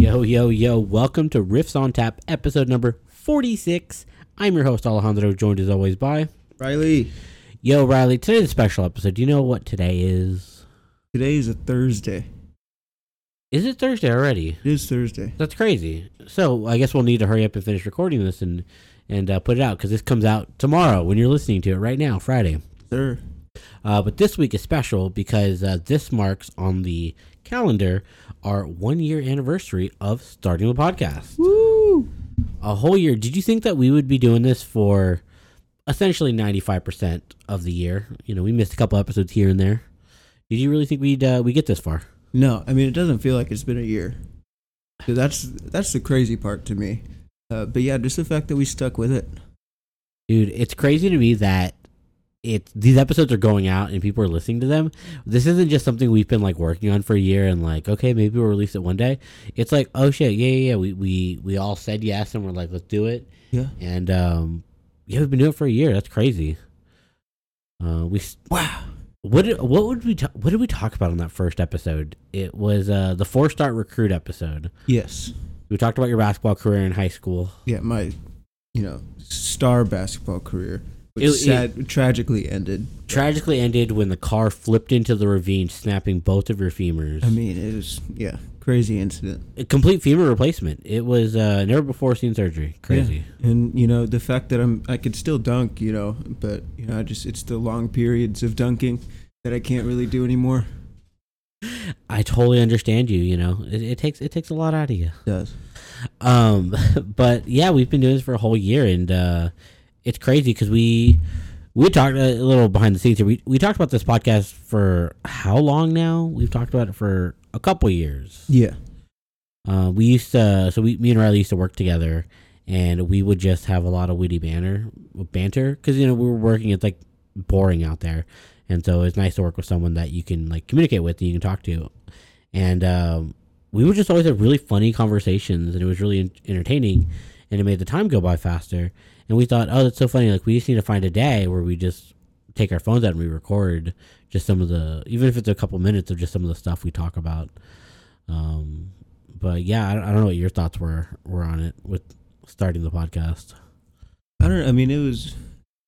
Yo, yo, yo, welcome to Riffs on Tap, episode number 46. I'm your host, Alejandro, joined as always by. Riley, Yo, Riley, today's a special episode. Do you know what today is? today is a Thursday. Is it Thursday already? It is Thursday. That's crazy. So I guess we'll need to hurry up and finish recording this and and uh, put it out because this comes out tomorrow when you're listening to it right now, Friday. Sir. Uh, but this week is special because uh, this marks on the calendar our one year anniversary of starting the podcast. Woo! A whole year. Did you think that we would be doing this for essentially 95% of the year? You know, we missed a couple episodes here and there. Did you really think we'd uh, we get this far? No, I mean it doesn't feel like it's been a year. So that's that's the crazy part to me. Uh, but yeah, just the fact that we stuck with it. Dude, it's crazy to me that it these episodes are going out and people are listening to them. This isn't just something we've been like working on for a year and like, okay, maybe we'll release it one day. It's like, oh shit, yeah, yeah, yeah. We we we all said yes and we're like, let's do it. Yeah. And um yeah, we've been doing it for a year. That's crazy. Uh we Wow. what did, what would we ta- what did we talk about on that first episode? It was uh the four star recruit episode. Yes. We talked about your basketball career in high school. Yeah, my you know, star basketball career. Which It- it- tragically ended. Tragically ended when the car flipped into the ravine, snapping both of your femurs. I mean, it was yeah, crazy incident. a complete femur replacement. It was uh, never before seen surgery. Crazy. And you know, the fact that I'm I could still dunk, you know, but you know, I just it's the long periods of dunking that I can't really do anymore. I totally understand you. You know, it, it takes it takes a lot out of you. It does. Um, but yeah, we've been doing this for a whole year, and uh, it's crazy because we we talked a little behind the scenes here. We we talked about this podcast for how long now? We've talked about it for a couple years. Yeah. Uh, we used to, so we, me and Riley used to work together, and we would just have a lot of witty banter, banter, because you know we were working. It's like boring out there, and so it's nice to work with someone that you can like communicate with, and you can talk to, and um, we would just always have really funny conversations, and it was really en- entertaining, and it made the time go by faster. And we thought, oh, that's so funny. Like we just need to find a day where we just take our phones out and we record just some of the, even if it's a couple minutes of just some of the stuff we talk about. Um, but yeah, I, I don't know what your thoughts were were on it with starting the podcast. I don't I mean, it was,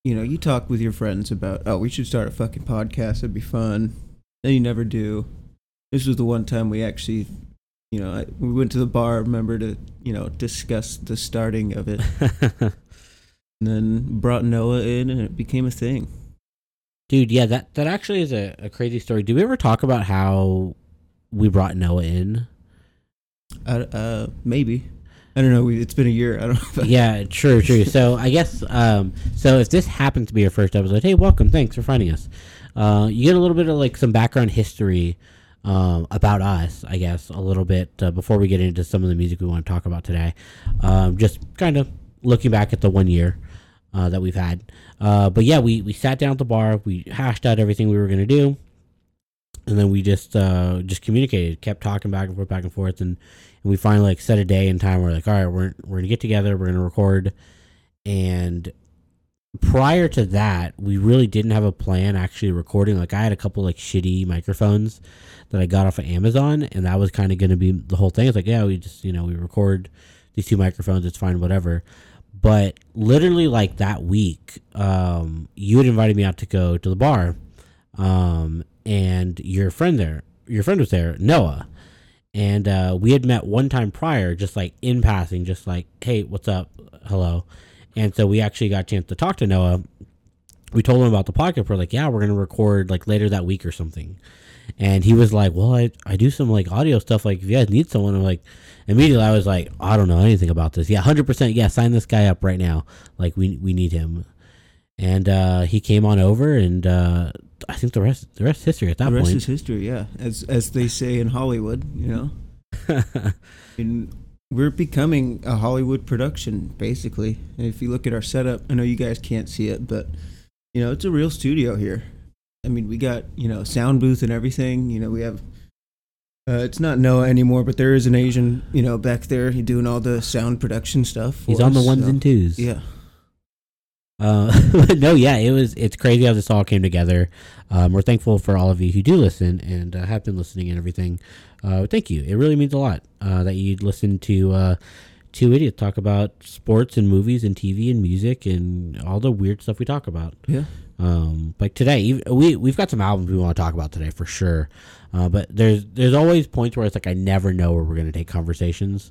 you know, you talk with your friends about, oh, we should start a fucking podcast. It'd be fun. Then you never do. This was the one time we actually, you know, I, we went to the bar, remember to, you know, discuss the starting of it. and then brought Noah in and it became a thing. Dude, yeah, that that actually is a, a crazy story. Do we ever talk about how we brought Noah in? Uh, uh maybe. I don't know. We, it's been a year. I don't know. yeah, true, true. So I guess um, so. If this happens to be your first episode, hey, welcome. Thanks for finding us. Uh, you get a little bit of like some background history um, about us, I guess, a little bit uh, before we get into some of the music we want to talk about today. Um, just kind of looking back at the one year uh, that we've had. Uh, but yeah, we we sat down at the bar, we hashed out everything we were gonna do, and then we just uh, just communicated, kept talking back and forth, back and forth, and and we finally like set a day and time. We're like, all right, we're we're gonna get together. We're gonna record. And prior to that, we really didn't have a plan actually recording. Like I had a couple like shitty microphones that I got off of Amazon, and that was kind of gonna be the whole thing. It's like, yeah, we just you know we record these two microphones. It's fine, whatever. But literally like that week, um, you had invited me out to go to the bar, um, and your friend there, your friend was there, Noah and uh, we had met one time prior, just like in passing, just like, hey, what's up, hello, and so we actually got a chance to talk to Noah. We told him about the podcast. We're like, yeah, we're gonna record like later that week or something, and he was like, well, I I do some like audio stuff. Like if you guys need someone, I'm like, immediately I was like, I don't know anything about this. Yeah, hundred percent. Yeah, sign this guy up right now. Like we we need him, and uh, he came on over and. Uh, I think the rest the rest is history at that point. the rest point. is history. Yeah, as as they say in Hollywood, you know. And we're becoming a Hollywood production, basically. And if you look at our setup, I know you guys can't see it, but you know, it's a real studio here. I mean, we got you know sound booth and everything. You know, we have. Uh, it's not Noah anymore, but there is an Asian, you know, back there. He doing all the sound production stuff. He's on the ones so- and twos. Yeah, Uh, no, yeah, it was. It's crazy how this all came together. Um, we're thankful for all of you who do listen and uh, have been listening and everything. Uh, thank you. It really means a lot uh, that you listen to uh, two idiots talk about sports and movies and TV and music and all the weird stuff we talk about. Yeah. Um, like today, we we've got some albums we want to talk about today for sure. Uh, but there's there's always points where it's like I never know where we're gonna take conversations.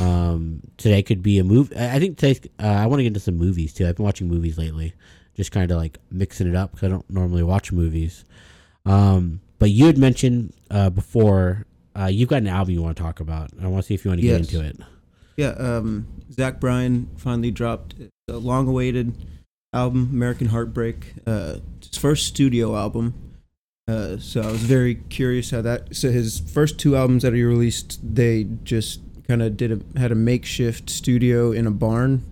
Um, today could be a movie. I think today's. Uh, I want to get into some movies too. I've been watching movies lately, just kind of like mixing it up because I don't normally watch movies. Um, but you had mentioned uh, before uh, you've got an album you want to talk about. I want to see if you want to Yes. get into it. Yeah, um, Zach Bryan finally dropped a long-awaited album, American Heartbreak. Uh, his first studio album. Uh, so I was very curious how that. So his first two albums that he released, they just kind of did a had a makeshift studio in a barn,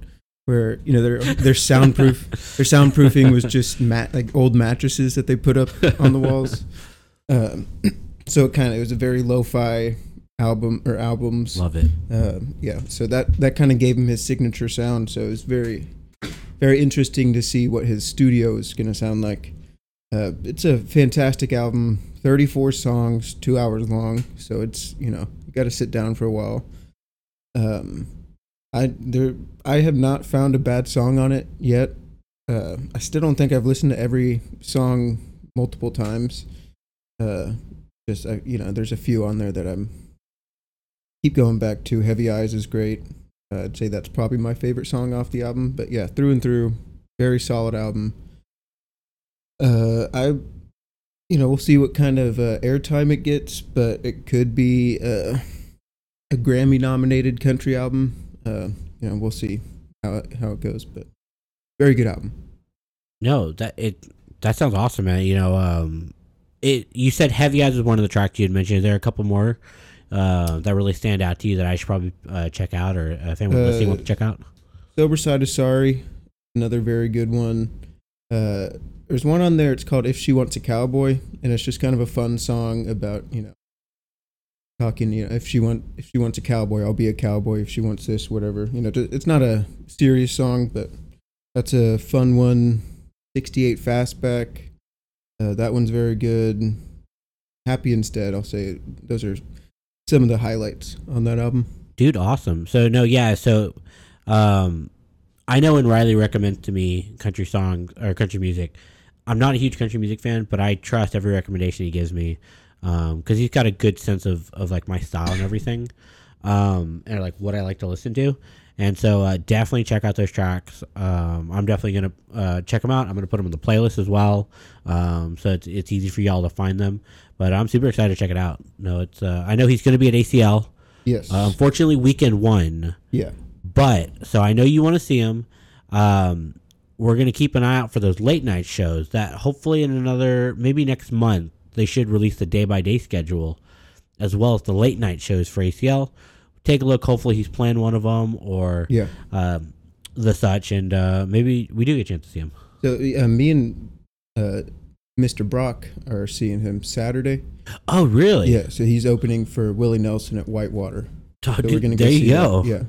where you know their their soundproof their soundproofing was just mat like old mattresses that they put up on the walls. Um, so it kind of it was a very lo-fi album or albums. Love it. Um, yeah, so that that kind of gave him his signature sound. So it was very, very interesting to see what his studio is going to sound like. Uh, it's a fantastic album, 34 songs, two hours long. So it's you know you got to sit down for a while. Um, I there I have not found a bad song on it yet. Uh, I still don't think I've listened to every song multiple times. Uh, just uh, you know, there's a few on there that I'm keep going back to. Heavy Eyes is great. Uh, I'd say that's probably my favorite song off the album. But yeah, through and through, very solid album. Uh, I, you know, we'll see what kind of uh, airtime it gets, but it could be uh, a Grammy nominated country album. Uh, you know, we'll see how it, how it goes, but very good album. No, that it that sounds awesome, man. You know, um, it you said Heavy Eyes was one of the tracks you had mentioned. Is there a couple more uh, that really stand out to you that I should probably uh, check out, or if anyone listening Uh, wants to check out? Sober Side is Sorry, another very good one. Uh, there's one on there. It's called "If She Wants a Cowboy," and it's just kind of a fun song about you know talking. You know, if she want if she wants a cowboy, I'll be a cowboy. If she wants this, whatever. You know, it's not a serious song, but that's a fun one. 68 fastback. Uh, that one's very good. Happy instead. I'll say those are some of the highlights on that album. Dude, awesome. So no, yeah. So, um, I know when Riley recommends to me country songs or country music, I'm not a huge country music fan, but I trust every recommendation he gives me Um because he's got a good sense of of like my style and everything, um, and like what I like to listen to. And so uh, definitely check out those tracks. Um, I'm definitely gonna uh, check them out. I'm gonna put them in the playlist as well, um, so it's it's easy for y'all to find them. But I'm super excited to check it out. No, it's uh, I know he's gonna be at ACL. Yes. Uh, unfortunately, weekend one. yeah. But so I know you want to see him. Um, we're gonna keep an eye out for those late night shows. That hopefully in another maybe next month they should release the day by day schedule, as well as the late night shows for ACL. Take a look. Hopefully he's playing one of them or Yeah. um, the such, and uh, maybe we do get a chance to see him. So uh, me and uh, Mr. Brock are seeing him Saturday. Oh, really? Yeah, so he's opening for Willie Nelson at Whitewater. Oh, So dude, we're gonna go there you see go. that. Yeah,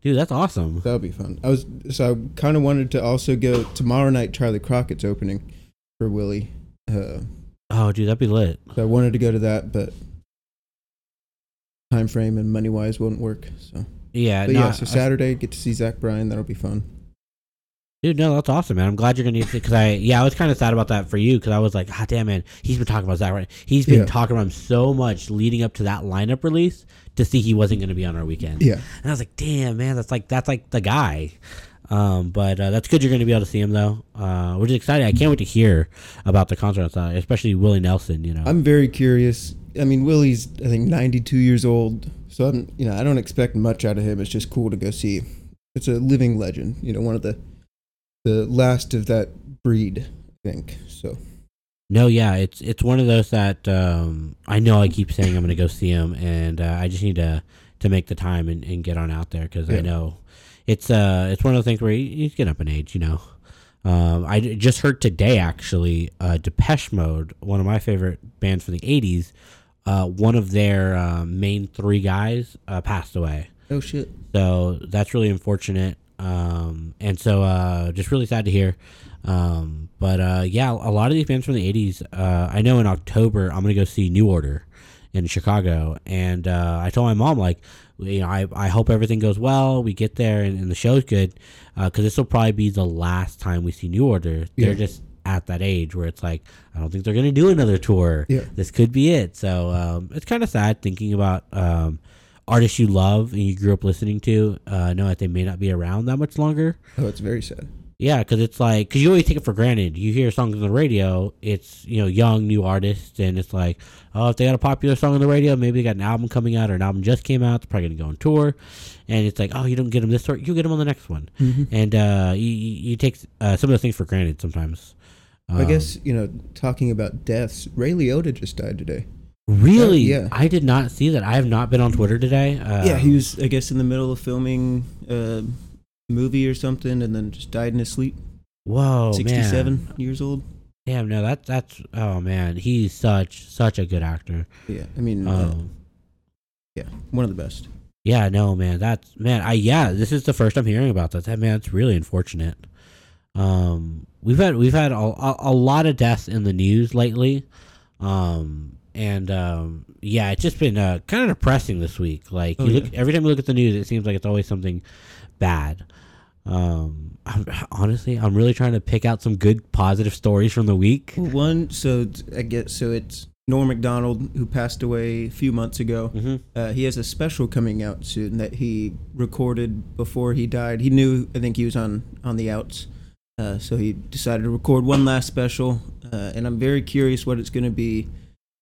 dude, that's awesome. that'll be fun. I was so I kind of wanted to also go tomorrow night. Charley Crockett's opening for Willie. Uh, Oh, dude, that'd be lit. so I wanted to go to that, but time frame and money wise wouldn't work. So, Yeah, but no, yeah, so Saturday get to see Zach Bryan. That'll be fun. Dude, no, that's awesome, man. I'm glad you're gonna need to because I, yeah, I was kind of sad about that for you because I was like, ah, damn, man, he's been talking about Zach right. He's been Yeah. talking about him so much leading up to that lineup release to see he wasn't gonna be on our weekend. Yeah, And I was like, damn, man, that's like that's like the guy. Um, but uh, that's good. You're gonna be able to see him though, uh, which is exciting. I can't wait to hear about the concert outside, especially Willie Nelson. You know, I'm very curious. I mean, Willie's I think 92 years old, so I'm you know I don't expect much out of him. It's just cool to go see. It's a living legend. You know, one of the the last of that breed. I think so. No, yeah, it's it's one of those that um, I know I keep saying I'm going to go see him, and uh, I just need to to make the time and, and get on out there because I know it's uh it's one of the things where he, he's getting up in age, you know. Um, I just heard today actually, uh, Depeche Mode, one of my favorite bands from the '80s, uh, one of their uh, main three guys uh, passed away. Oh shit. So that's really unfortunate. Um, and so uh, just really sad to hear. Um, but uh, yeah, a lot of these bands from the '80s. Uh, I know in October I'm gonna go see New Order in Chicago, and uh, I told my mom like, you know, I, I hope everything goes well. We get there and, and the show's good, uh, because this will probably be the last time we see New Order. They're Yeah. just at that age where it's like I don't think they're gonna do another tour. Yeah. This could be it. So um, it's kind of sad thinking about um, artists you love and you grew up listening to, uh, know that they may not be around that much longer. Oh, it's very sad. Yeah, because it's like because you always take it for granted. You hear songs on the radio, it's you know young new artists, and it's like oh if they got a popular song on the radio, maybe they got an album coming out or an album just came out, they're probably gonna go on tour, and it's like oh you don't get them this tour, you get them on the next one, and uh, you you take uh, some of those things for granted sometimes. I Um, guess you know, talking about deaths, Ray Liotta just died today. Really, yeah. I did not see that. I have not been on Twitter today. Uh, yeah, he was, I guess, in the middle of filming a movie or something, and then just died in his sleep. Whoa, Sixty-seven man. years old. Damn, no, that's that's oh man, he's such such a good actor. Yeah, I mean, uh, Um, yeah, one of the best. Yeah, no, man. That's man. I yeah. This is the first I'm hearing about that. That man, it's really unfortunate. Um, we've had we've had a, a, a lot of deaths in the news lately, um, and um, yeah, it's just been uh, kind of depressing this week. Like Oh, you look yeah. every time you look at the news, it seems like it's always something bad. Um, I'm, honestly, I'm really trying to pick out some good positive stories from the week. One, so I guess so. It's Norm Macdonald who passed away a few months ago. hmm Uh, he has a special coming out soon that he recorded before he died. He knew, I think he was on on the outs, uh, so he decided to record one last special. Uh, and I'm very curious what it's going to be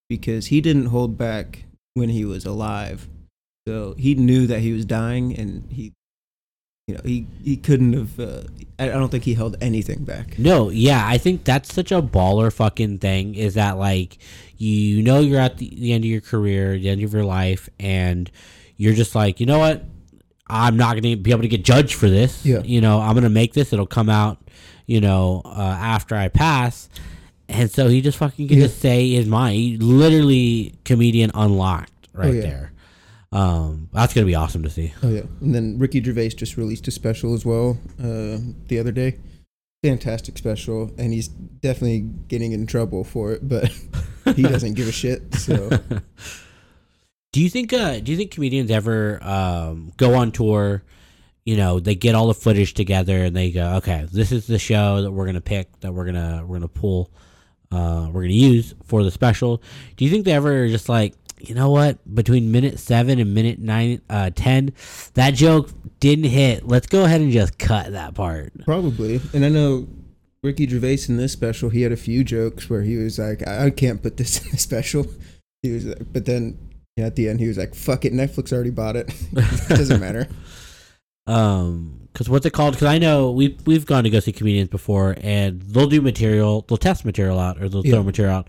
because he didn't hold back when he was alive. So he knew that he was dying, and he, you know, he he couldn't have. Uh, I, don't think he held anything back. No, yeah, I think that's such a baller fucking thing. Is that like you know you're at the, the end of your career, the end of your life, and you're just like, you know what? I'm not gonna be able to get judged for this. Yeah. You know, I'm gonna make this. It'll come out, you know, uh, after I pass. And so he just fucking can Yeah. just say his mind. He literally comedian unlocked right Oh, yeah. there. Um, that's gonna be awesome to see. Oh yeah, and then Ricky Gervais just released a special as well uh, the other day. Fantastic special, and he's definitely getting in trouble for it, but he doesn't give a shit. So Do you think uh do you think comedians ever um go on tour, you know, they get all the footage together and they go, Okay, this is the show that we're gonna pick that we're gonna we're gonna pull uh we're gonna use for the special. Do you think they ever just like you know what? Between minute seven and minute nine, uh, ten, that joke didn't hit. Let's go ahead and just cut that part. probably, and I know Ricky Gervais in this special, he had a few jokes where he was like, "I, I can't put this in the special." He was, like, but then yeah, at the end, he was like, "Fuck it, Netflix already bought it. it doesn't matter." um because what's it called? Because i know we've we've gone to go see comedians before and they'll do material they'll test material out or they'll Yeah. throw material out.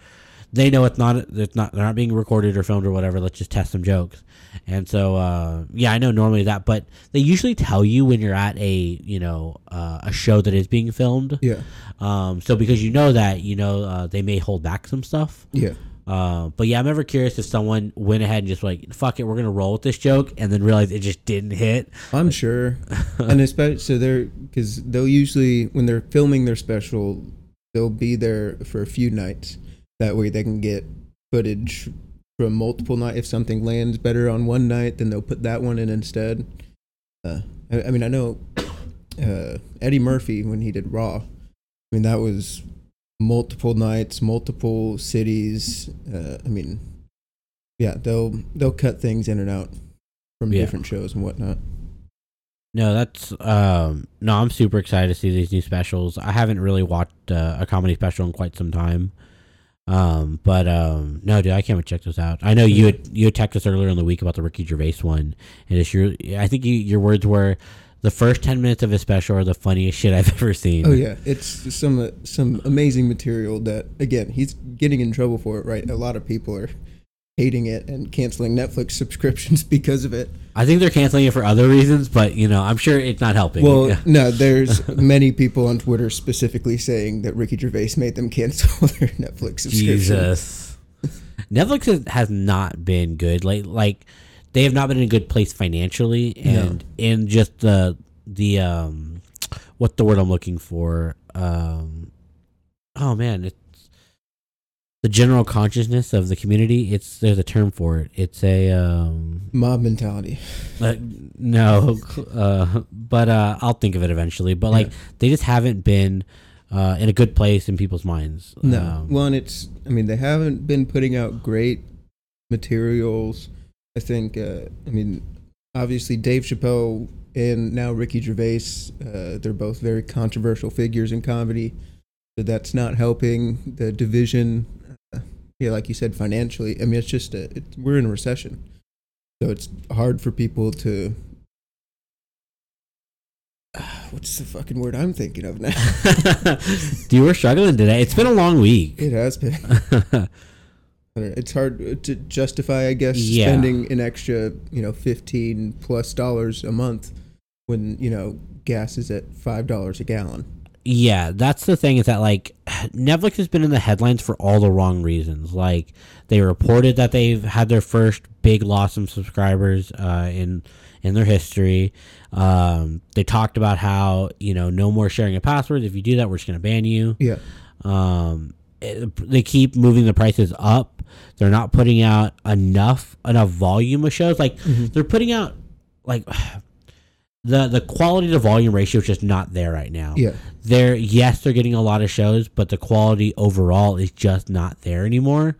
They know it's not it's not they're not being recorded or filmed or whatever let's just test some jokes. And so uh yeah i know normally that but they usually tell you when you're at a you know uh, a show that is being filmed. Yeah, um so because you know that you know uh, they may hold back some stuff. Yeah. Uh, but yeah, I'm ever curious if someone went ahead and just like, fuck it, we're gonna roll with this joke, and then realized it just didn't hit. I'm sure, and especially so they're because they'll usually when they're filming their special, they'll be there for a few nights. That way, they can get footage from multiple nights. If something lands better on one night, then they'll put that one in instead. Uh, I, I mean, I know uh, Eddie Murphy when he did Raw. I mean, that was multiple nights, multiple cities. Uh, I mean, yeah, they'll they'll cut things in and out from Yeah. different shows and whatnot. No, that's um no, I'm super excited to see these new specials. I haven't really watched uh, a comedy special in quite some time. Um, but um, no, dude, I can't wait to check those out. I know you had, you had texted us earlier in the week about the Ricky Gervais one, and it's your. I think you, your words were, the first ten minutes of his special are the funniest shit I've ever seen. Oh yeah, it's some uh, some amazing material that again he's getting in trouble for it. Right, a lot of people are hating it and canceling Netflix subscriptions because of it. I think they're canceling it for other reasons, but you know, I'm sure it's not helping. Well, Yeah. no, there's many people on Twitter specifically saying that Ricky Gervais made them cancel their Netflix subscription. Jesus. Netflix has, has not been good. Like like they have not been in a good place financially and in just the the um, what the word I'm looking for? Um, oh man, it's the general consciousness of the community. It's there's a term for it. It's a um, Mob mentality. uh, no, uh, but uh, I'll think of it eventually. But like Yeah. they just haven't been uh, in a good place in people's minds. No. Um, well, and it's, I mean, they haven't been putting out great materials. I think, uh, I mean, obviously Dave Chappelle and now Ricky Gervais, uh, they're both very controversial figures in comedy. So that's not helping the division. Uh, yeah, like you said, financially. I mean, it's just, a, it's, we're in a recession. So it's hard for people to. What's the fucking word I'm thinking of now? Do you were struggling today. It's been a long week. It has been. Know, It's hard to justify, I guess, Yeah. spending an extra, you know, fifteen plus dollars a month when you know gas is at five dollars a gallon. Yeah, that's the thing is that like Netflix has been in the headlines for all the wrong reasons. Like they reported that they've had their first big loss of subscribers uh, in in their history. Um, they talked about how you know no more sharing of passwords. If you do that, we're just gonna ban you. Yeah, Um, it- they keep moving the prices up. They're not putting out enough enough volume of shows. Like they're putting out like the the quality to volume ratio is just not there right now. yeah, They're yes, they're getting a lot of shows, but the quality overall is just not there anymore.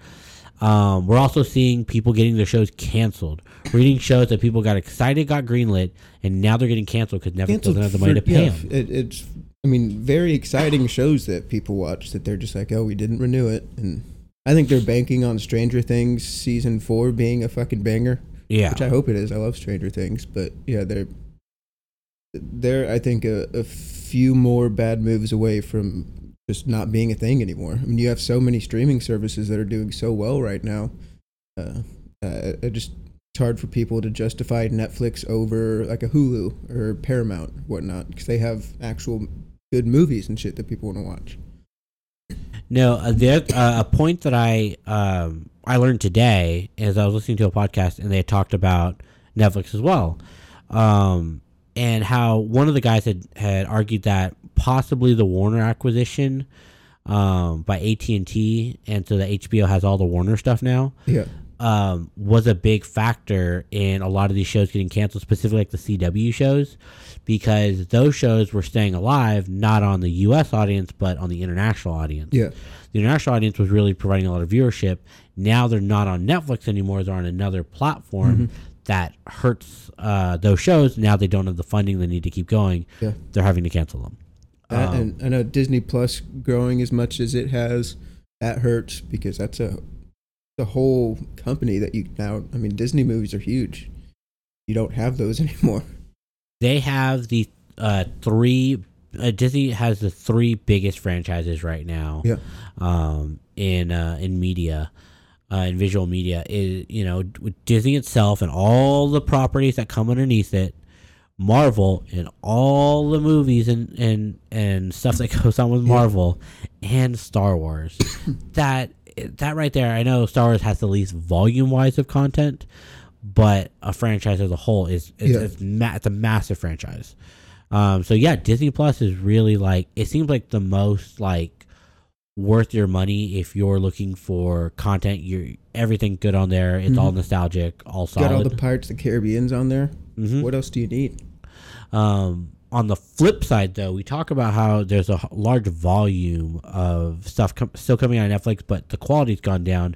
Um, we're also seeing people getting their shows canceled. We're shows that people got excited, got greenlit, and now they're getting canceled because Netflix Canceled doesn't have the money to pay yeah, them. It, it's, I mean, very exciting shows that people watch that they're just like, oh, we didn't renew it, and I think they're banking on Stranger Things season four being a fucking banger. Yeah, which I hope it is. I love Stranger Things, but yeah, they're they're I think a, a few more bad moves away from just not being a thing anymore. I mean, you have so many streaming services that are doing so well right now. Uh, uh, it just it's hard for people to justify Netflix over like a Hulu or Paramount, whatnot, because they have actual good movies and shit that people want to watch. No, uh, there uh, a point that I um, I learned today is I was listening to a podcast and they had talked about Netflix as well, um, and how one of the guys had had argued that possibly the Warner acquisition um, by AT and T, and so the HBO has all the Warner stuff now. Yeah, um, was a big factor in a lot of these shows getting canceled, specifically like the CW shows, because those shows were staying alive not on the U.S. audience but on the international audience. yeah, The international audience was really providing a lot of viewership. Now they're not on Netflix anymore; they're on another platform that hurts uh, those shows. Now they don't have the funding they need to keep going. yeah. They're having to cancel them. Uh, Um, and I know Disney Plus growing as much as it has, that hurts because that's a the whole company that you now. I mean, Disney movies are huge. You don't have those anymore. They have the uh, three uh, Disney has the three biggest franchises right now Yeah, um, in uh, in media uh, in visual media. Is you know with Disney itself and all the properties that come underneath it Marvel and all the movies and and and stuff that goes on with Marvel and Star Wars. That that right there I know Star Wars has the least volume wise of content but a franchise as a whole is is Yeah. it's, ma- it's a massive franchise. Um, so yeah, Disney Plus is really like it seems like the most like worth your money if you're looking for content. You're everything good on there. It's all Mhm. nostalgic, all solid. got all the Pirates of the Caribbean's on there. Mhm. What else do you need? Um, on the flip side, though, we talk about how there's a large volume of stuff com- still coming out on Netflix, but the quality's gone down.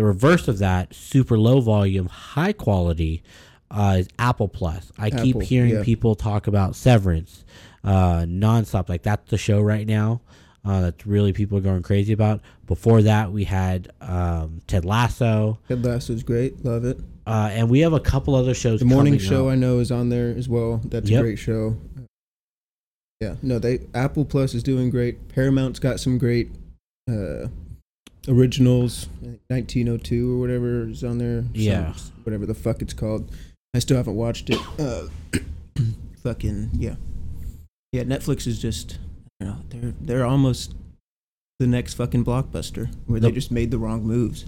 The reverse of that, super low volume, high quality, uh, is Apple Plus. I keep hearing yeah. people talk about Severance, uh, nonstop. Like that's the show right now. Uh, that's really people are going crazy about. Before that, we had um, Ted Lasso, Ted Lasso's great. Love it. uh, and we have a couple other shows. The morning show out. I know is on there as well. That's Yep. a great show. Yeah, no, they Apple Plus is doing great. Paramount's got some great uh, originals. 1902 or whatever is on there. Some- Yeah. whatever the fuck it's called. I still haven't watched it. Uh, fucking yeah, yeah. Netflix is just you know they're they're almost the next fucking blockbuster where they just made the wrong moves.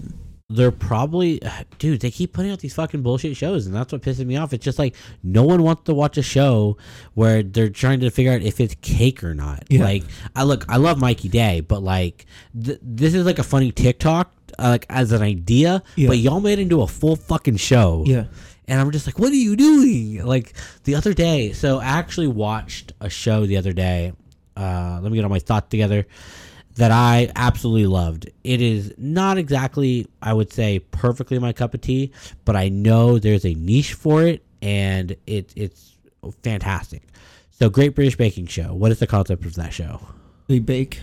They're probably dude they keep putting out these fucking bullshit shows and that's what pisses me off it's just like no one wants to watch a show where they're trying to figure out if it's cake or not Yeah. like i look i love mikey day but like th- this is like a funny tiktok uh, like as an idea Yeah. but y'all made it into a full fucking show Yeah. and I'm just like, what are you doing? Like the other day, so I actually watched a show the other day. Uh, let me get all my thoughts together. That I absolutely loved. It is not exactly, I would say, perfectly my cup of tea, but I know there's a niche for it, and it it's fantastic. So, Great British Baking Show. What is the concept of that show? They bake.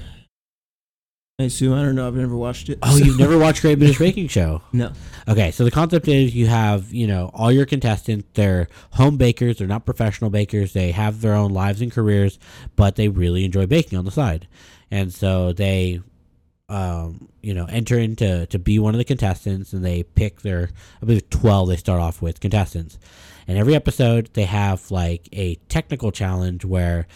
I assume I don't know. I've never watched it. Oh, so- you've never watched Great British Baking Show? No. Okay, so the concept is you have, you know, all your contestants, they're home bakers, they're not professional bakers, they have their own lives and careers, but they really enjoy baking on the side. And so they um, you know, enter into to be one of the contestants and they pick their I believe 12 they start off with contestants. And every episode they have like a technical challenge where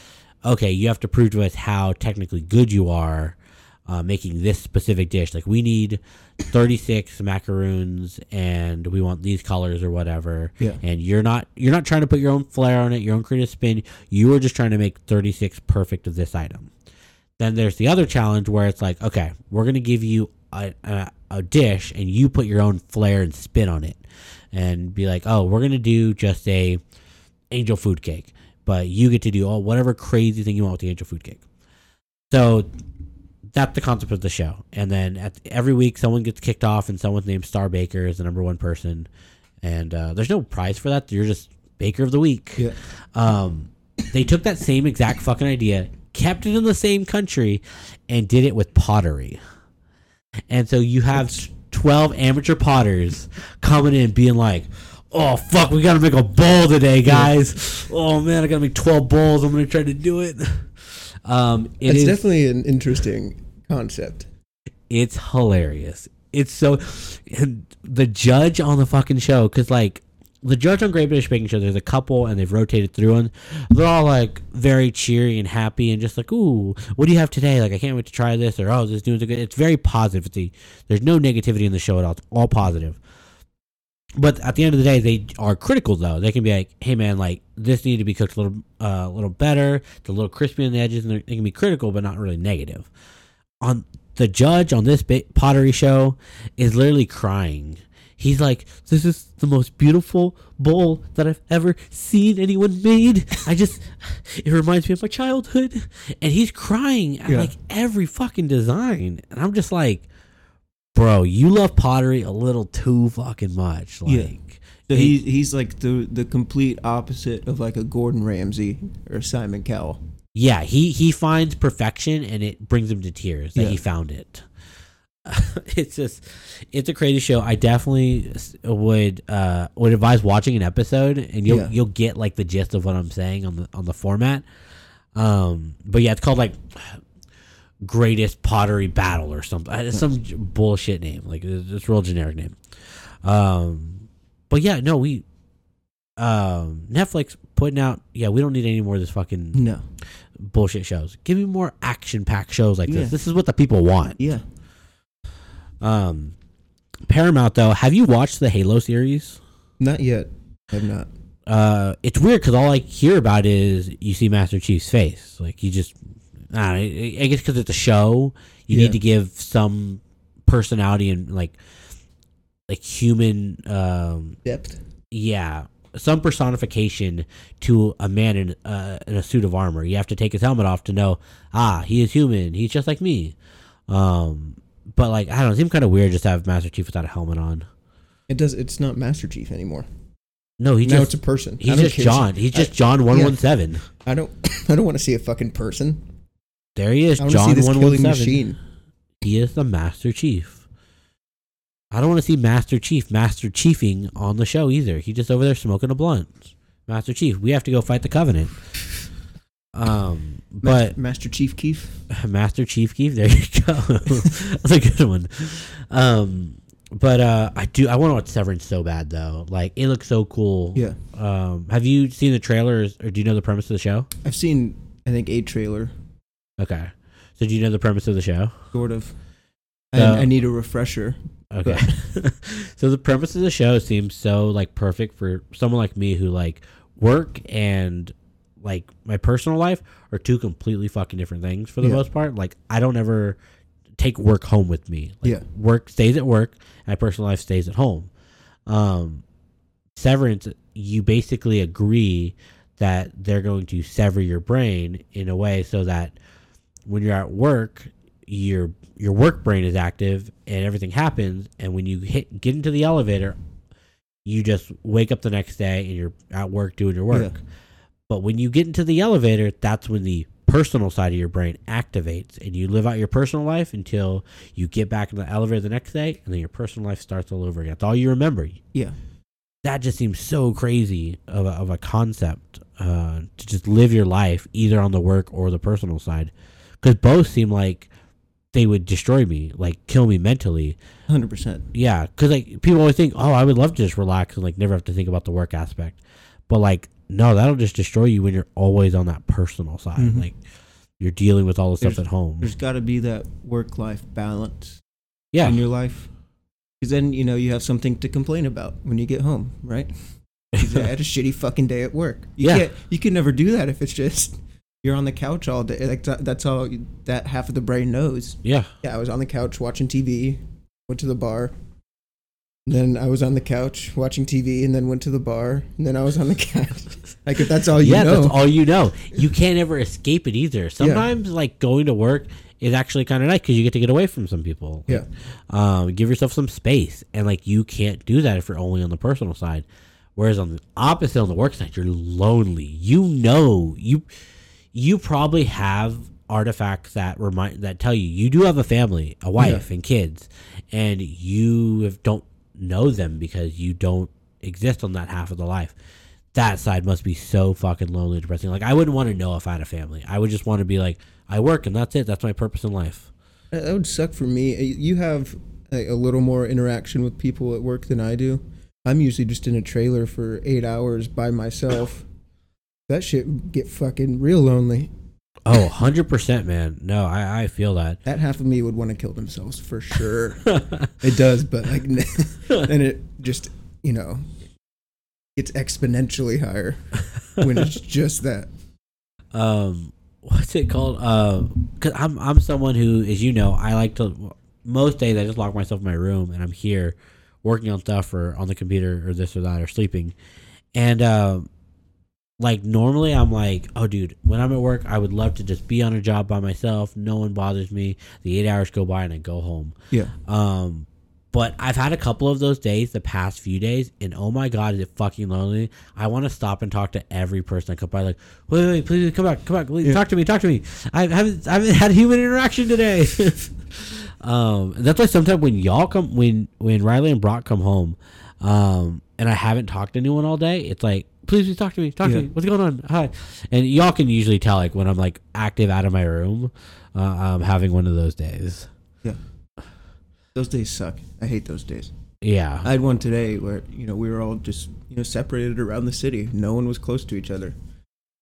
okay, you have to prove to us how technically good you are uh, making this specific dish. Like we need 36 macaroons and we want these colors or whatever. Yeah. And you're not you're not trying to put your own flair on it, your own creative spin. You are just trying to make 36 perfect of this item. Then there's the other challenge where it's like, okay, we're gonna give you a, a, a dish and you put your own flair and spin on it, and be like, oh, we're gonna do just a angel food cake, but you get to do all whatever crazy thing you want with the angel food cake. So that's the concept of the show. And then at, every week, someone gets kicked off, and someone's named Star Baker is the number one person. And uh, there's no prize for that. You're just Baker of the Week. Yeah. Um, they took that same exact fucking idea, kept it in the same country, and did it with pottery. And so you have 12 amateur potters coming in being like, oh, fuck, we got to make a bowl today, guys. Oh, man, I got to make 12 bowls. I'm going to try to do it. Um, it It's is- definitely an interesting concept. it's hilarious. It's so the judge on the fucking show because like the judge on Great British Baking Show, there's a couple and they've rotated through and they're all like very cheery and happy and just like, ooh, what do you have today? Like I can't wait to try this or oh, this doing good. It's very positive. There's no negativity in the show at all. It's all positive. But at the end of the day, they are critical though. They can be like, "Hey man, like this needed to be cooked a little, uh, a little better. It's a little crispy on the edges, and they can be critical, but not really negative." On the judge on this pottery show is literally crying. He's like, "This is the most beautiful bowl that I've ever seen anyone made. I just, it reminds me of my childhood." And he's crying at Yeah. like every fucking design, and I'm just like, "Bro, you love pottery a little too fucking much." Like, Yeah. So he's he's like the the complete opposite of like a Gordon Ramsay or Simon Cowell. Yeah, he he finds perfection and it brings him to tears that Yeah. he found it. it's just it's a crazy show. I definitely would uh would advise watching an episode and you'll Yeah. you'll get like the gist of what I'm saying on the on the format. Um but yeah, it's called like greatest pottery battle or something. It's some bullshit name. Like it's it's a real generic name. Um but yeah, no, we um Netflix putting out yeah, we don't need any more of this fucking No. Bullshit shows. Give me more action packed shows like Yeah. this. This is what the people want. Yeah. Um, Paramount though, have you watched the Halo series? Not yet. I've not. Uh, it's weird because all I hear about is you see Master Chief's face. Like you just, I, know, I I guess because it's a show, you Yeah. need to give some personality and like, like human, um, Depth. yeah, some personification to a man in uh, in a suit of armor. You have to take his helmet off to know, ah, he is human. He's just like me. Um, but like I don't know, it seems kind of weird just to have Master Chief without a helmet on. It does. It's not Master Chief anymore. No, he now just it's a person. He's just care. John. He's I- just John one one seven. I don't. I don't want to see a fucking person. There he is, I want to see John one one seven. He is the Master Chief. I don't want to see Master Chief Master Chiefing on the show either. He's just over there smoking a blunt. Master Chief, we have to go fight the Covenant. Um, but Master Chief Keef. Master Chief Keef. There you go. That's a good one. Um, but uh, I do. I want to watch Severance so bad though. Like it looks so cool. Yeah. Um, have you seen the trailers or do you know the premise of the show? I've seen I think a trailer, Okay. So do you know the premise of the show? sort of. So- I, I need a refresher. Okay. so the premise of the show seems so like perfect for someone like me who like work and like my personal life are two completely fucking different things for the Yeah. most part. Like I don't ever take work home with me. Like, Yeah. Work stays at work, my personal life stays at home. Um, severance, you basically agree that they're going to sever your brain in a way so that when you're at work, your your work brain is active and everything happens, and when you hit get into the elevator, you just wake up the next day and you're at work doing your work. Yeah. But when you get into the elevator, that's when the personal side of your brain activates and you live out your personal life until you get back in the elevator the next day and then your personal life starts all over again. That's all you remember. Yeah. That just seems so crazy of a, of a concept uh, to just live your life either on the work or the personal side. Because both seem like they would destroy me, like kill me mentally. Hundred percent. Yeah, because like people always think, oh, I would love to just relax and like never have to think about the work aspect, but like no, that'll just destroy you when you're always on that personal side. Mhm. Like you're dealing with all the stuff at home. There's got to be that work-life balance Yeah, in your life, because then you know you have something to complain about when you get home, right? I had a shitty fucking day at work. You Yeah. can't. You can never do that if it's just you're on the couch all day. Like that's all that half of the brain knows. yeah, Yeah, I was on the couch watching TV, went to the bar. Then I was on the couch watching TV, and then went to the bar, and then I was on the couch. like if that's all you yeah. know, That's all you know. You can't ever escape it either. Sometimes like going to work is actually kind of nice because you get to get away from some people. yeah, um, give yourself some space and like you can't do that if you're only on the personal side whereas on the opposite on the work side you're lonely you know you you probably have artifacts that remind that tell you you do have a family a wife and kids and you don't know them because you don't exist on that half of the life that side must be so fucking lonely depressing like i wouldn't want to know if i had a family i would just want to be like i work and that's it that's my purpose in life that would suck for me. Uh, You have a, a little more interaction with people at work than I do. I'm usually just in a trailer for eight hours by myself. That shit would get fucking real lonely. Oh, 100%, man. No, I, I feel that. That half of me would want to kill themselves for sure. it does, but like, and it just you know it's exponentially higher when it's just that. um, what's it called? Um, cause I'm, I'm someone who, as you know, I like to, most days I just lock myself in my room and I'm here working on stuff or on the computer or this or that or sleeping. And, um, like normally I'm like, oh dude, when I'm at work, I would love to just be on a job by myself. No one bothers me. The eight hours go by and I go home. Yeah. Um, but I've had a couple of those days the past few days, and oh my god, is it fucking lonely? I want to stop and talk to every person I come by. Like, wait, wait, please come back, come back, please, Yeah. talk to me, talk to me. I haven't, I haven't had human interaction today. um, that's why sometimes when y'all come, when when Riley and Brock come home, um, and I haven't talked to anyone all day, it's like, please, please talk to me, talk Yeah. to me. What's going on? Hi. And y'all can usually tell like when I'm like active out of my room, uh, I'm having one of those days. Yeah. Those days suck. I hate those days. Yeah. I had one today where you know we were all just you know separated around the city. No one was close to each other.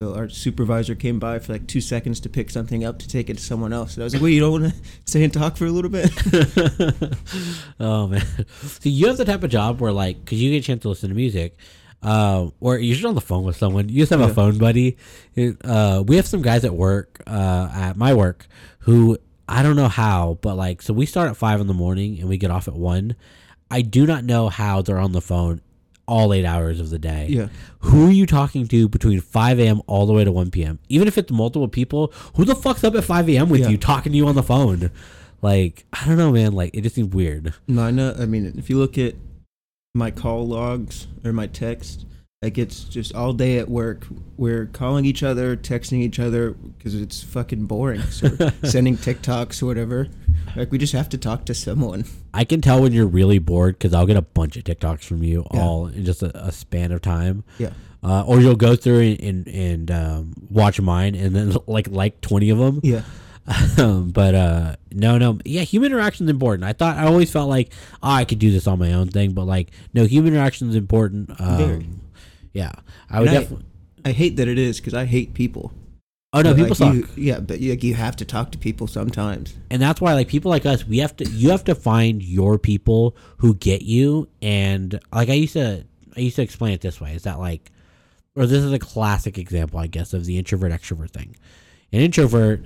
So our supervisor came by for like two seconds to pick something up to take it to someone else. And I was like, "Wait, you don't want to stay and talk for a little bit?" oh man, so you have the type of job where like, because you get a chance to listen to music, uh, or you're just on the phone with someone. You just have a phone buddy. It, uh, we have some guys at work, uh, at my work, who I don't know how, but like, so we start at five in the morning and we get off at one. I do not know how they're on the phone all eight hours of the day. yeah, Who are you talking to between 5 a.m. all the way to 1 p.m.? Even if it's multiple people, who the fuck's up at 5 a.m. with Yeah. you talking to you on the phone? Like, I don't know, man. Like, it just seems weird. no, I know. I mean, if you look at my call logs or my text, like it's just all day at work. We're calling each other, texting each other because it's fucking boring. So sending TikToks or whatever. Like we just have to talk to someone. I can tell when you're really bored because I'll get a bunch of TikToks from you Yeah. all in just a, a span of time. Yeah. Uh, or you'll go through and, and, and um, watch mine and then like like 20 of them. Yeah. Um, but uh, no, no, yeah, human interaction is important. I thought I always felt like oh, I could do this on my own thing, but like no, human interaction is important. Very. Um, yeah, I would I- definitely. I hate that it is because I hate people. Oh no, But, people like, suck. you- yeah, but you, like, you have to talk to people sometimes. and that's why like people like us we have to you have to find your people who get you and like i used to i used to explain it this way is that like or this is a classic example i guess of the introvert extrovert thing an introvert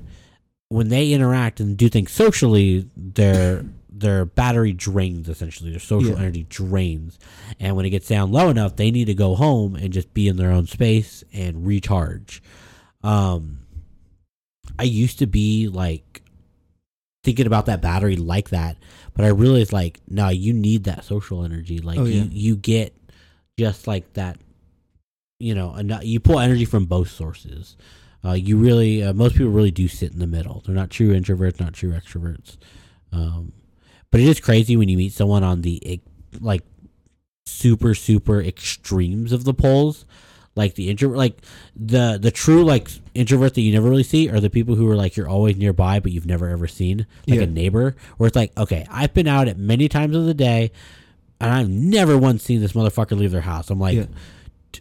when they interact and do things socially their their battery drains essentially. Their social Yeah. energy drains. And when it gets down low enough they need to go home and just be in their own space and recharge. Um i used to be like thinking about that battery like that but i realized like no you need that social energy. Like Oh, you yeah. you get just like that you know eno- you pull energy from both sources uh, you really uh, most people really do sit in the middle they're not true introverts not true extroverts um, but it is crazy when you meet someone on the like super super extremes of the poles like the introvert like the the true like introvert that you never really see are the people who are like you're always nearby but you've never ever seen like Yeah. a neighbor where it's like okay i've been out at many times of the day and i've never once seen this motherfucker leave their house i'm like Yeah.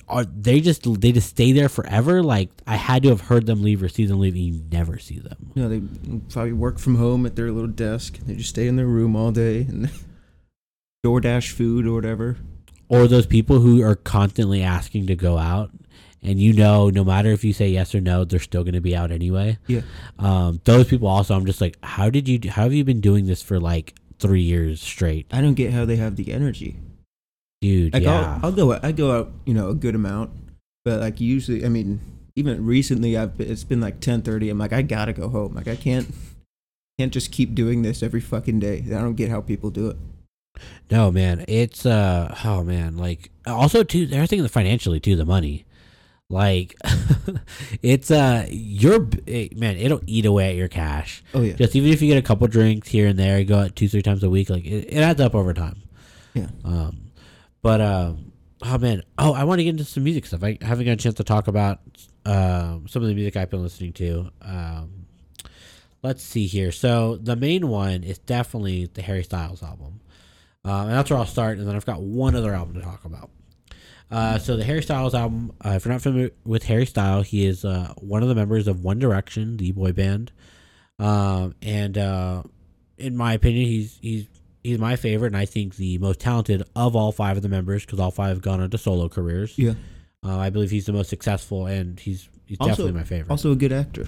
Are they just they just stay there forever like i had to have heard them leave or see them leave and you never see them You know, they probably work from home at their little desk. They just stay in their room all day and DoorDash food or whatever. or those people who are constantly asking to go out and you know no matter if you say yes or no they're still going to be out anyway Yeah. um, those people also i'm just like how did you how have you been doing this for like three years straight I don't get how they have the energy. Dude Like yeah I'll, I'll go I go out, you know, a good amount, but like usually, I mean, even recently, I've been, it's been like ten thirty. I'm like, I gotta go home. Like I can't can't just keep doing this every fucking day. I don't get how people do it. no man it's uh oh man like also too they're thinking financially too the money like it's uh your man it'll eat away at your cash Oh yeah, just even if you get a couple drinks here and there, you go out two, three times a week, like it, it adds up over time. Yeah. Um, but um, oh man, oh, I want to get into some music stuff. I haven't got a chance to talk about um some of the music I've been listening to. Um, let's see here. So the main one is definitely the Harry Styles album, um, and that's where I'll start. And then I've got one other album to talk about. Uh, so the Harry Styles album. Uh, if you're not familiar with Harry Styles, he is uh, one of the members of One Direction, the boy band. Um, and uh, in my opinion, he's he's he's my favorite, and I think the most talented of all five of the members because all five have gone into solo careers. yeah. Uh, I believe he's the most successful, and he's he's Also- definitely my favorite. Also a good actor.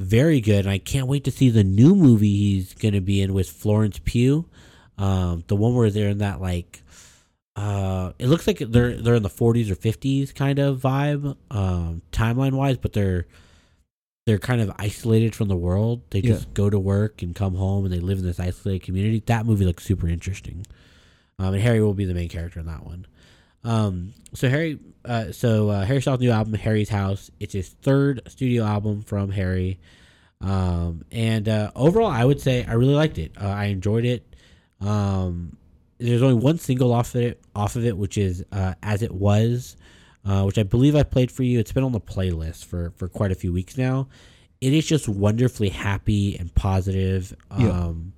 Very good, and I can't wait to see the new movie he's going to be in with Florence Pugh. Um, the one where they're in that like, uh, it looks like they're they're in the 40s or 50s kind of vibe, um, timeline wise, but they're they're kind of isolated from the world. They Yeah. just go to work and come home, and they live in this isolated community. That movie looks super interesting. Um, and Harry will be the main character in that one. Um, so Harry, uh, so uh, Harry Styles' new album, Harry's House. It's his third studio album from Harry. Um, and uh, overall, I would say I really liked it. Uh, I enjoyed it. Um, there's only one single off of it, off of it, which is uh, "As It Was," uh, which I believe I played for you. It's been on the playlist for for quite a few weeks now. It is just wonderfully happy and positive. Yeah. Um,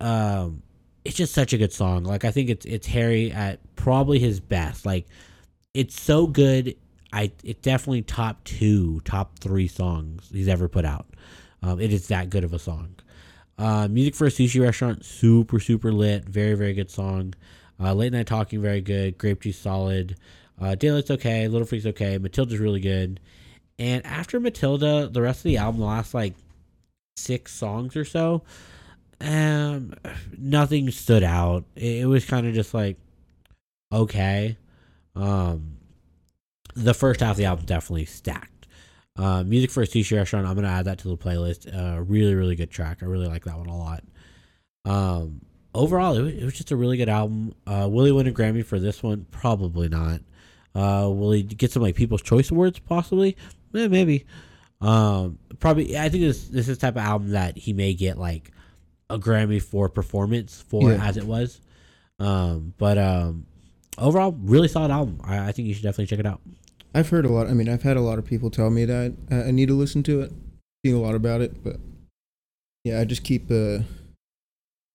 um, it's just such a good song. Like I think it's it's Harry at probably his best. Like it's so good. I it definitely top two, top three songs he's ever put out. Um, it is that good of a song. Uh, music for a sushi restaurant, super super lit, very very good song. Uh, late night talking, very good. Grape juice, solid. Uh, Daylight's okay. Little Freak's okay. Matilda's really good. And after Matilda, the rest of the album, the last like six songs or so, um, nothing stood out. It, it was kind of just like okay. Um, the first half of the album definitely stacked. Uh, music for a sushi restaurant. I'm gonna add that to the playlist. Uh, really, really good track. I really like that one a lot. Um, overall, it was, it was just a really good album. Uh, will he win a Grammy for this one? Probably not. Uh, will he get some like People's Choice Awards? Possibly. Eh, maybe. Um, probably. I think this this is the type of album that he may get like a Grammy for performance for Yeah. as it was. Um, but um, overall, really solid album. I, I think you should definitely check it out. I've heard a lot. I mean, I've had a lot of people tell me that I, I need to listen to it. Seen a lot about it, but yeah, I just keep. Uh,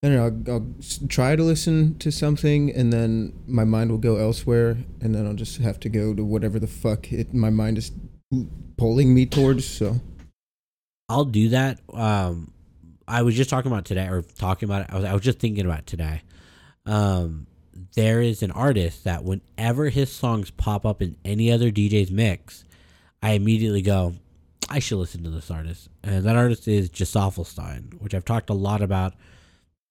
I'll, I'll try to listen to something, and then my mind will go elsewhere, and then I'll just have to go to whatever the fuck it, my mind is pulling me towards. So I'll do that. Um, I was just talking about today, or talking about it. I was, I was just thinking about today. Um, there is an artist that whenever his songs pop up in any other DJ's mix, I immediately go, I should listen to this artist. And that artist is Gesaffelstein, which I've talked a lot about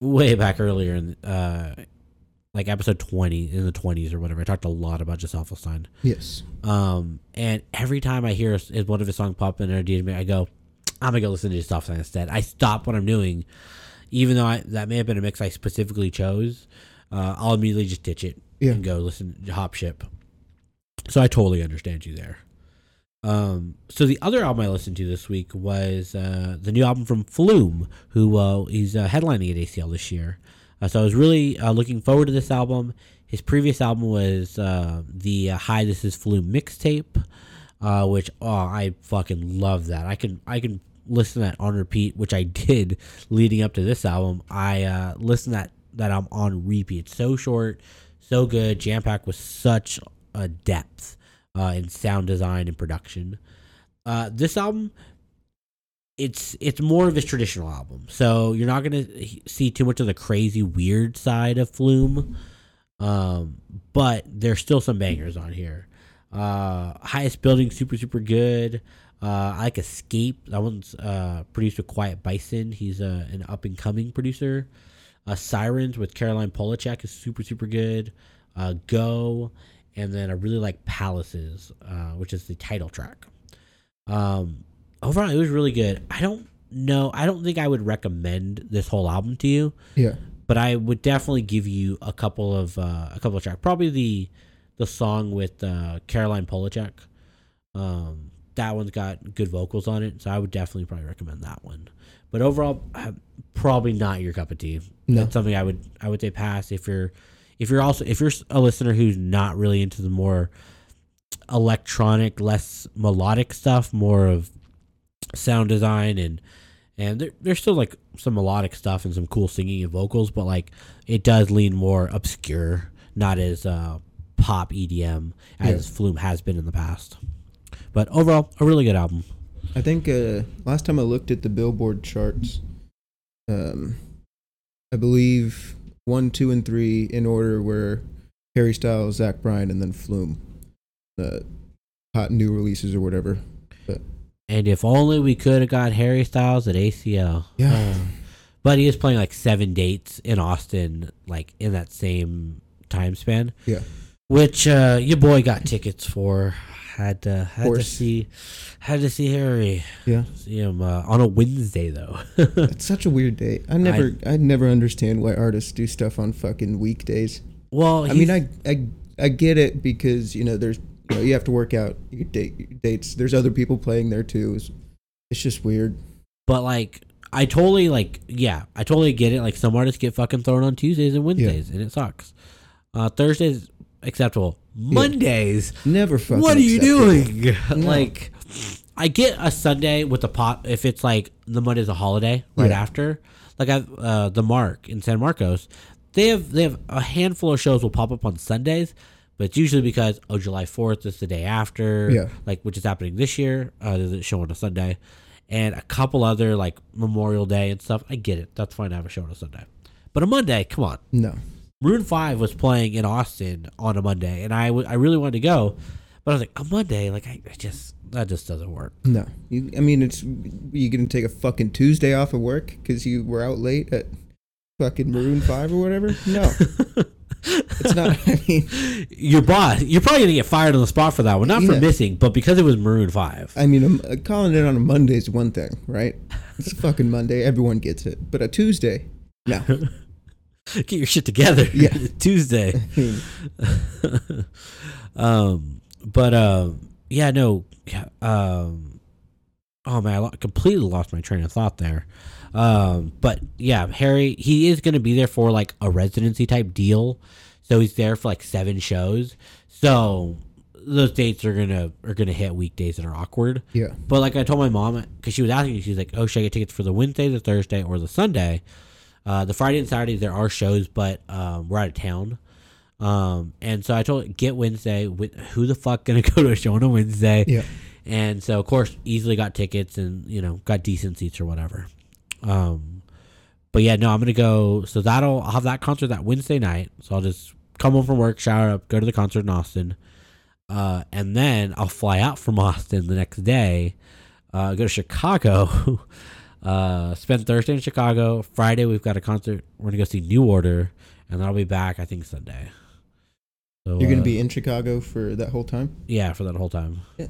way back earlier in uh, like episode 20 in the 20s or whatever. I talked a lot about Gesaffelstein. yes, Um, and every time I hear his- one of his songs pop in a DJ I go, I'm gonna go listen to Gesaffelstein instead. I stop what I'm doing, even though I, that may have been a mix I specifically chose. Uh, I'll immediately just ditch it Yeah. and go listen to Hop Ship. So I totally understand you there. Um, so the other album I listened to this week was uh, the new album from Flume, who uh, he's uh, headlining at ACL this year. Uh, so I was really uh, looking forward to this album. His previous album was uh, the Hi This Is Flume mixtape, which oh I fucking love that. I can I can listen to that on repeat, which I did leading up to this album. I listened that that album on repeat. It's so short, so good, jam packed with such a depth uh, in sound design and production. Uh, this album, it's it's more of his traditional album, so you're not gonna see too much of the crazy weird side of Flume. Um, but there's still some bangers on here. Uh, highest building, super super good. Uh, I like Escape. That one's uh, produced with Quiet Bison. He's uh, an up and coming producer. Uh, Sirens with Caroline Polachek is super super good. Uh, Go, and then I really like Palaces, uh, which is the title track. Um, overall, it was really good. I don't know. I don't think I would recommend this whole album to you yeah, but I would definitely give you a couple of uh, a couple of tracks. Probably the the song with uh, Caroline Polachek. Um, that one's got good vocals on it, so I would definitely probably recommend that one. But overall, uh, probably not your cup of tea. No. That's something I would I would say pass if you're if you're also if you're a listener who's not really into the more electronic, less melodic stuff, more of sound design and and there, there's still like some melodic stuff and some cool singing and vocals, but like it does lean more obscure, not as uh, pop EDM as Flume has been in the past. But overall, a really good album. I think uh, last time I looked at the Billboard charts, um, I believe one, two, and three in order were Harry Styles, Zach Bryan, and then Flume, the hot new releases or whatever. And if only we could have got Harry Styles at ACL. Yeah. But he is playing like seven dates in Austin, like in that same time span. Yeah. Which uh, your boy got tickets for. Had to had to see had to see Harry. Yeah, See him uh, on a Wednesday though. it's such a weird day. I never, I, never understand why artists do stuff on fucking weekdays. well, I mean, I, I, I get it because you know there's, you know, you have to work out your date your dates. There's other people playing there too. It's, it's just weird. But like, I totally like, yeah, I totally get it. Like, some artists get fucking thrown on Tuesdays and Wednesdays, and it sucks. Uh, Thursdays acceptable. Mondays, Never fucking. what are you doing? No. Like, I get a Sunday with the pot if it's like the Monday's a holiday right Yeah. after. Like, I uh, the Mark in San Marcos, they have they have a handful of shows will pop up on Sundays. But it's usually because oh July Fourth is the day after, Yeah. like which is happening this year. Uh, there's a show on a Sunday, and a couple other like Memorial Day and stuff. I get it. That's fine to have a show on a Sunday, but a Monday, come on. No. Maroon Five was playing in Austin on a Monday, and I, w- I really wanted to go, but I was like a Monday, like I, I just that just doesn't work. No, you, I mean it's you gonna take a fucking Tuesday off of work because you were out late at fucking Maroon Five or whatever. No, it's not. I mean, Your boss, you're probably gonna get fired on the spot for that one, not for Yeah. missing, but because it was Maroon Five. I mean, um, uh, calling it on a Monday is one thing, right? It's fucking Monday, everyone gets it. But a Tuesday, no. Get your shit together. Yeah. Tuesday. Um, but um, yeah, no, yeah, um, oh man, I lo- completely lost my train of thought there. Um, but yeah, Harry, he is going to be there for like a residency type deal, so he's there for like seven shows. So those dates are gonna are gonna hit weekdays that are awkward. yeah, But like I told my mom, because she was asking me, she's like, "Oh, should I get tickets for the Wednesday, the Thursday, or the Sunday?" Uh, the Friday and Saturday there are shows, but um, we're out of town. Um, and so I told get Wednesday. With, who the fuck gonna go to a show on a Wednesday? yeah. and so of course easily got tickets and you know got decent seats or whatever. Um, but yeah, no, I'm gonna go. So that'll I'll have that concert that Wednesday night. So I'll just come home from work, shower up, go to the concert in Austin, uh, and then I'll fly out from Austin the next day, uh, go to Chicago. Uh, spend Thursday in Chicago. Friday we've got a concert. We're gonna go see New Order, and then I'll be back. I think Sunday. So, You're gonna uh, be in Chicago for that whole time. yeah for that whole time. Yeah.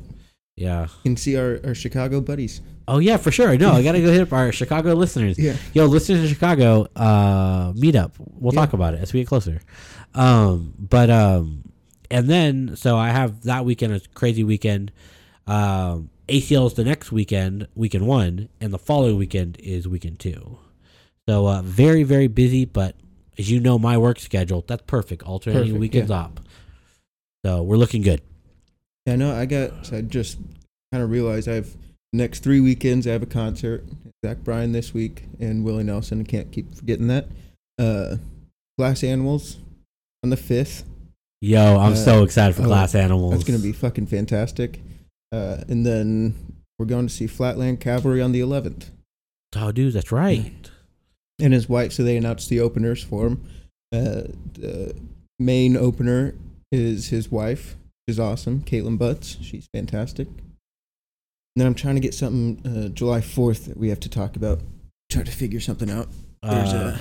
Yeah. You can see our, our Chicago buddies. Oh yeah, for sure. No, I gotta go hit up our Chicago listeners. Yeah. Yo, listeners in Chicago, uh, meet up. We'll Yeah. talk about it as we get closer. Um, but um, and then so I have that weekend a crazy weekend. Um, ACL is the next weekend, weekend one, and the following weekend is weekend two. So uh, very very busy, but as you know, my work schedule that's perfect. Alternating Perfect, weekends yeah. up. So we're looking good. Yeah, no, I got. I just kind of realized I have next three weekends. I have a concert. Zach Bryan this week and Willie Nelson. I can't keep forgetting that. Uh, Glass Animals on the fifth. Yo, I'm Uh, so excited for oh, Glass Animals. It's gonna be fucking fantastic. Uh, and then we're going to see Flatland Cavalry on the eleventh. oh, dude, that's right. And his wife. So they announced the openers for him. Uh, the main opener is his wife, which is awesome. Kaitlin Butts. She's fantastic. And then I'm trying to get something uh, July 4th that we have to talk about. Try to figure something out. There's Uh,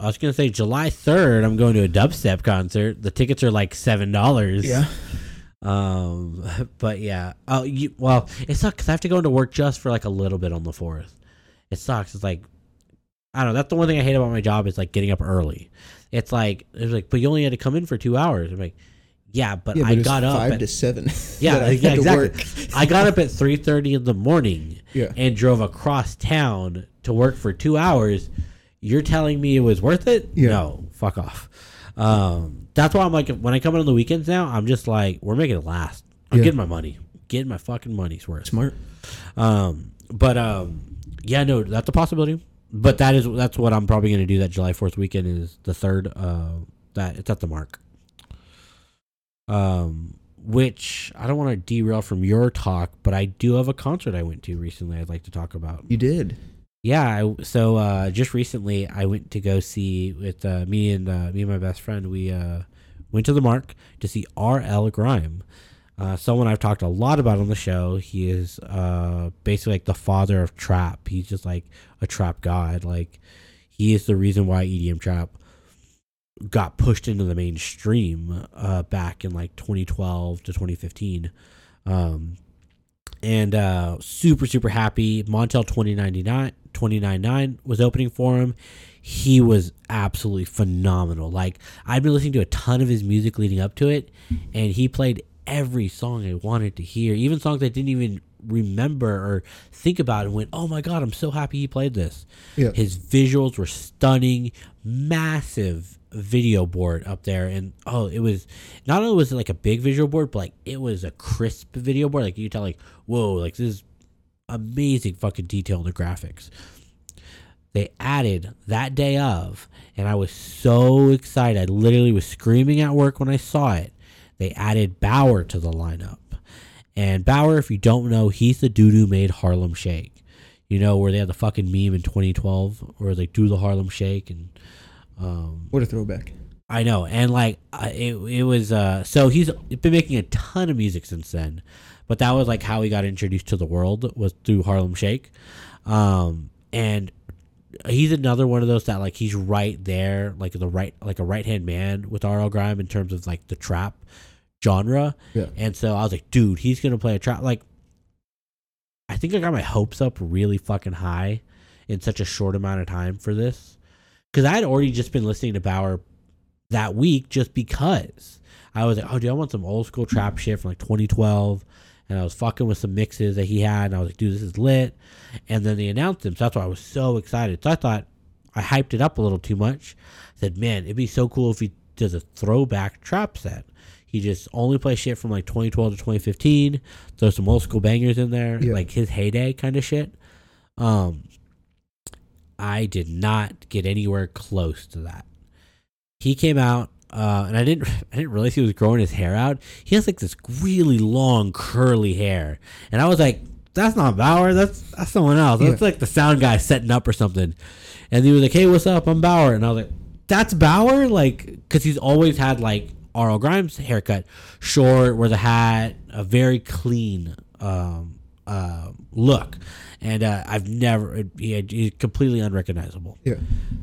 I was gonna say July third. I'm going to a dubstep concert. The tickets are like seven dollars. Um, but yeah. Oh, you well, it sucks 'cause I have to go into work just for like a little bit on the fourth. It sucks. It's like I don't know. That's the one thing I hate about my job is like getting up early. It's like it's like, but you only had to come in for two hours. I'm like, yeah, but, Yeah, but I it's got up. five At, to seven. yeah, I yeah, exactly. I got up at three thirty in the morning Yeah. and drove across town to work for two hours, you're telling me it was worth it? Yeah. No, fuck off. Um, that's why I'm like, when I come in on the weekends now, I'm just like, we're making it last. I'm Yeah. getting my money, getting my fucking money's worth. Smart. Um, but um, yeah, no, that's a possibility. But that is that's what I'm probably gonna do. That July Fourth weekend is the third. Uh, that it's at the mark. Um, which I don't want to derail from your talk, but I do have a concert I went to recently. I'd like to talk about. You did. Yeah, I, so uh, just recently I went to go see with uh, me and uh, me and my best friend. We uh, went to the Mark to see R.L. Grime, uh, someone I've talked a lot about on the show. He is uh, basically like the father of trap. He's just like a trap god. Like he is the reason why EDM trap got pushed into the mainstream back in like 2012 to 2015. Um, and uh, super super happy. Montell2099 299 was opening for him. He was absolutely phenomenal. Like I've been listening to a ton of his music leading up to it, and he played every song I wanted to hear, even songs I didn't even remember or think about and went, "Oh my god, I'm so happy he played this." Yeah. His visuals were stunning, massive video board up there and oh it was not only was it like a big visual board but like it was a crisp video board. Like you tell like whoa like this is amazing fucking detail in the graphics. They added that day of and i was so excited. I literally was screaming at work when i saw it. They added Baauer to the lineup. And Baauer if you don't know he's the dude who made harlem shake. You know where they had the fucking meme in 2012 where they do the harlem shake and um What a throwback. I know, and like I- it, it was. Uh, so he's been making a ton of music since then, but that was like how he got introduced to the world was through Harlem Shake, um, and he's another one of those that like he's right there, like the right, like a right hand man with RL Grime in terms of like the trap genre, Yeah. and so I was like, dude, he's gonna play a trap. Like, I think I got my hopes up really fucking high in such a short amount of time for this because I had already just been listening to Baauer that week just because I was like, oh, dude, I want some old school trap shit from like 2012. And I was fucking with some mixes that he had. And I was like, dude, this is lit. And then they announced him. So that's why I was so excited. So I thought I hyped it up a little too much. I said, man, it'd be so cool if he does a throwback trap set. He just only plays shit from like 2012 to 2015. Throw some old school bangers in there, Yeah. like his heyday kind of shit. Um, I did not get anywhere close to that. He came out uh, and I didn't I didn't realize he was growing his hair out. He has like this really long curly hair, and I was like, "That's not Baauer. That's that's someone else. That's Yeah. like the sound guy setting up or something." And he was like, "Hey, what's up? I'm Baauer," and I was like, "That's Baauer," like because he's always had like R.L. Grimes haircut, short, wears a hat, a very clean um, uh, look, and uh, I've never he, he's completely unrecognizable. Yeah.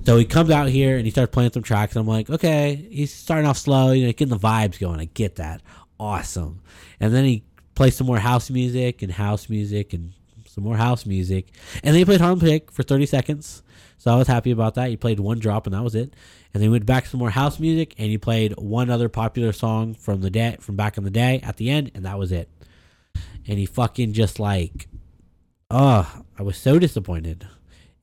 So he comes out here and he starts playing some tracks. And I'm like, okay, he's starting off slow, you know, getting the vibes going. I get that. Awesome. And then he plays some more house music and house music and some more house music. And then he played Harlem Shake for 30 seconds. So I was happy about that. He played one drop and that was it. And then he went back to some more house music and he played one other popular song from the day from back in the day at the end and that was it. And he fucking just like oh, I was so disappointed.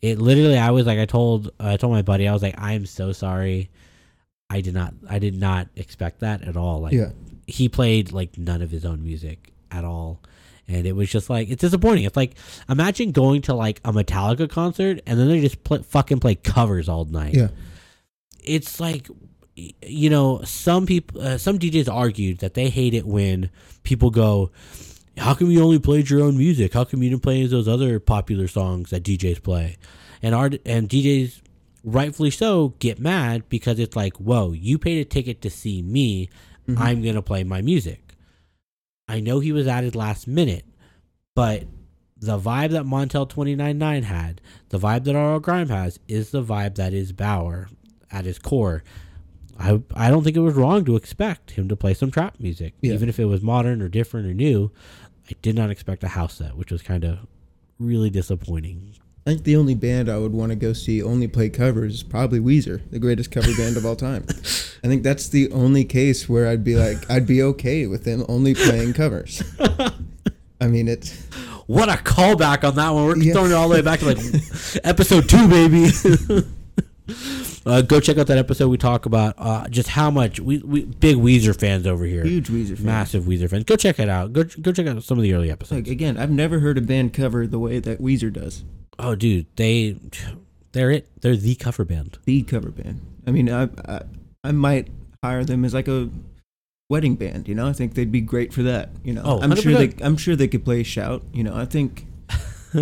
It literally, I was like, I told, I told my buddy, I was like, I am so sorry. I did not, I did not expect that at all. Like, Yeah. he played like none of his own music at all. And it was just like, it's disappointing. It's like, imagine going to like a Metallica concert and then they just play, fucking play covers all night Yeah. it's like you know some people uh, some DJs argued that they hate it when people go how come you only played your own music how come you didn't play those other popular songs that DJs play and art and DJs rightfully so get mad because it's like whoa you paid a ticket to see me mm-hmm. I'm going to play my music I know he was added last minute but the vibe that Montell2099 had, the vibe that RL Grime has, is the vibe that is Baauer at his core. I I don't think it was wrong to expect him to play some trap music, Yeah. even if it was modern or different or new. I did not expect a house set, which was kind of really disappointing. I think the only band I would want to go see only play covers is probably Weezer, the greatest cover band of all time. I think that's the only case where I'd be like, I'd be okay with them only playing covers. I mean, it's What a callback on that one! We're Yeah. throwing it all the way back to like episode two, baby. uh, go check out that episode. We talk about uh, just how much we, we big Weezer fans over here. Huge Weezer fan. massive Weezer fans. Go check it out. Go go check out some of the early episodes. Like again, I've never heard a band cover the way that Weezer does. Oh, dude, they they're it. They're the cover band. The cover band. I mean, I, I I might hire them as like a wedding band. You know, I think they'd be great for that. You know, Oh, I'm sure they I'm sure they could play shout. You know, I think.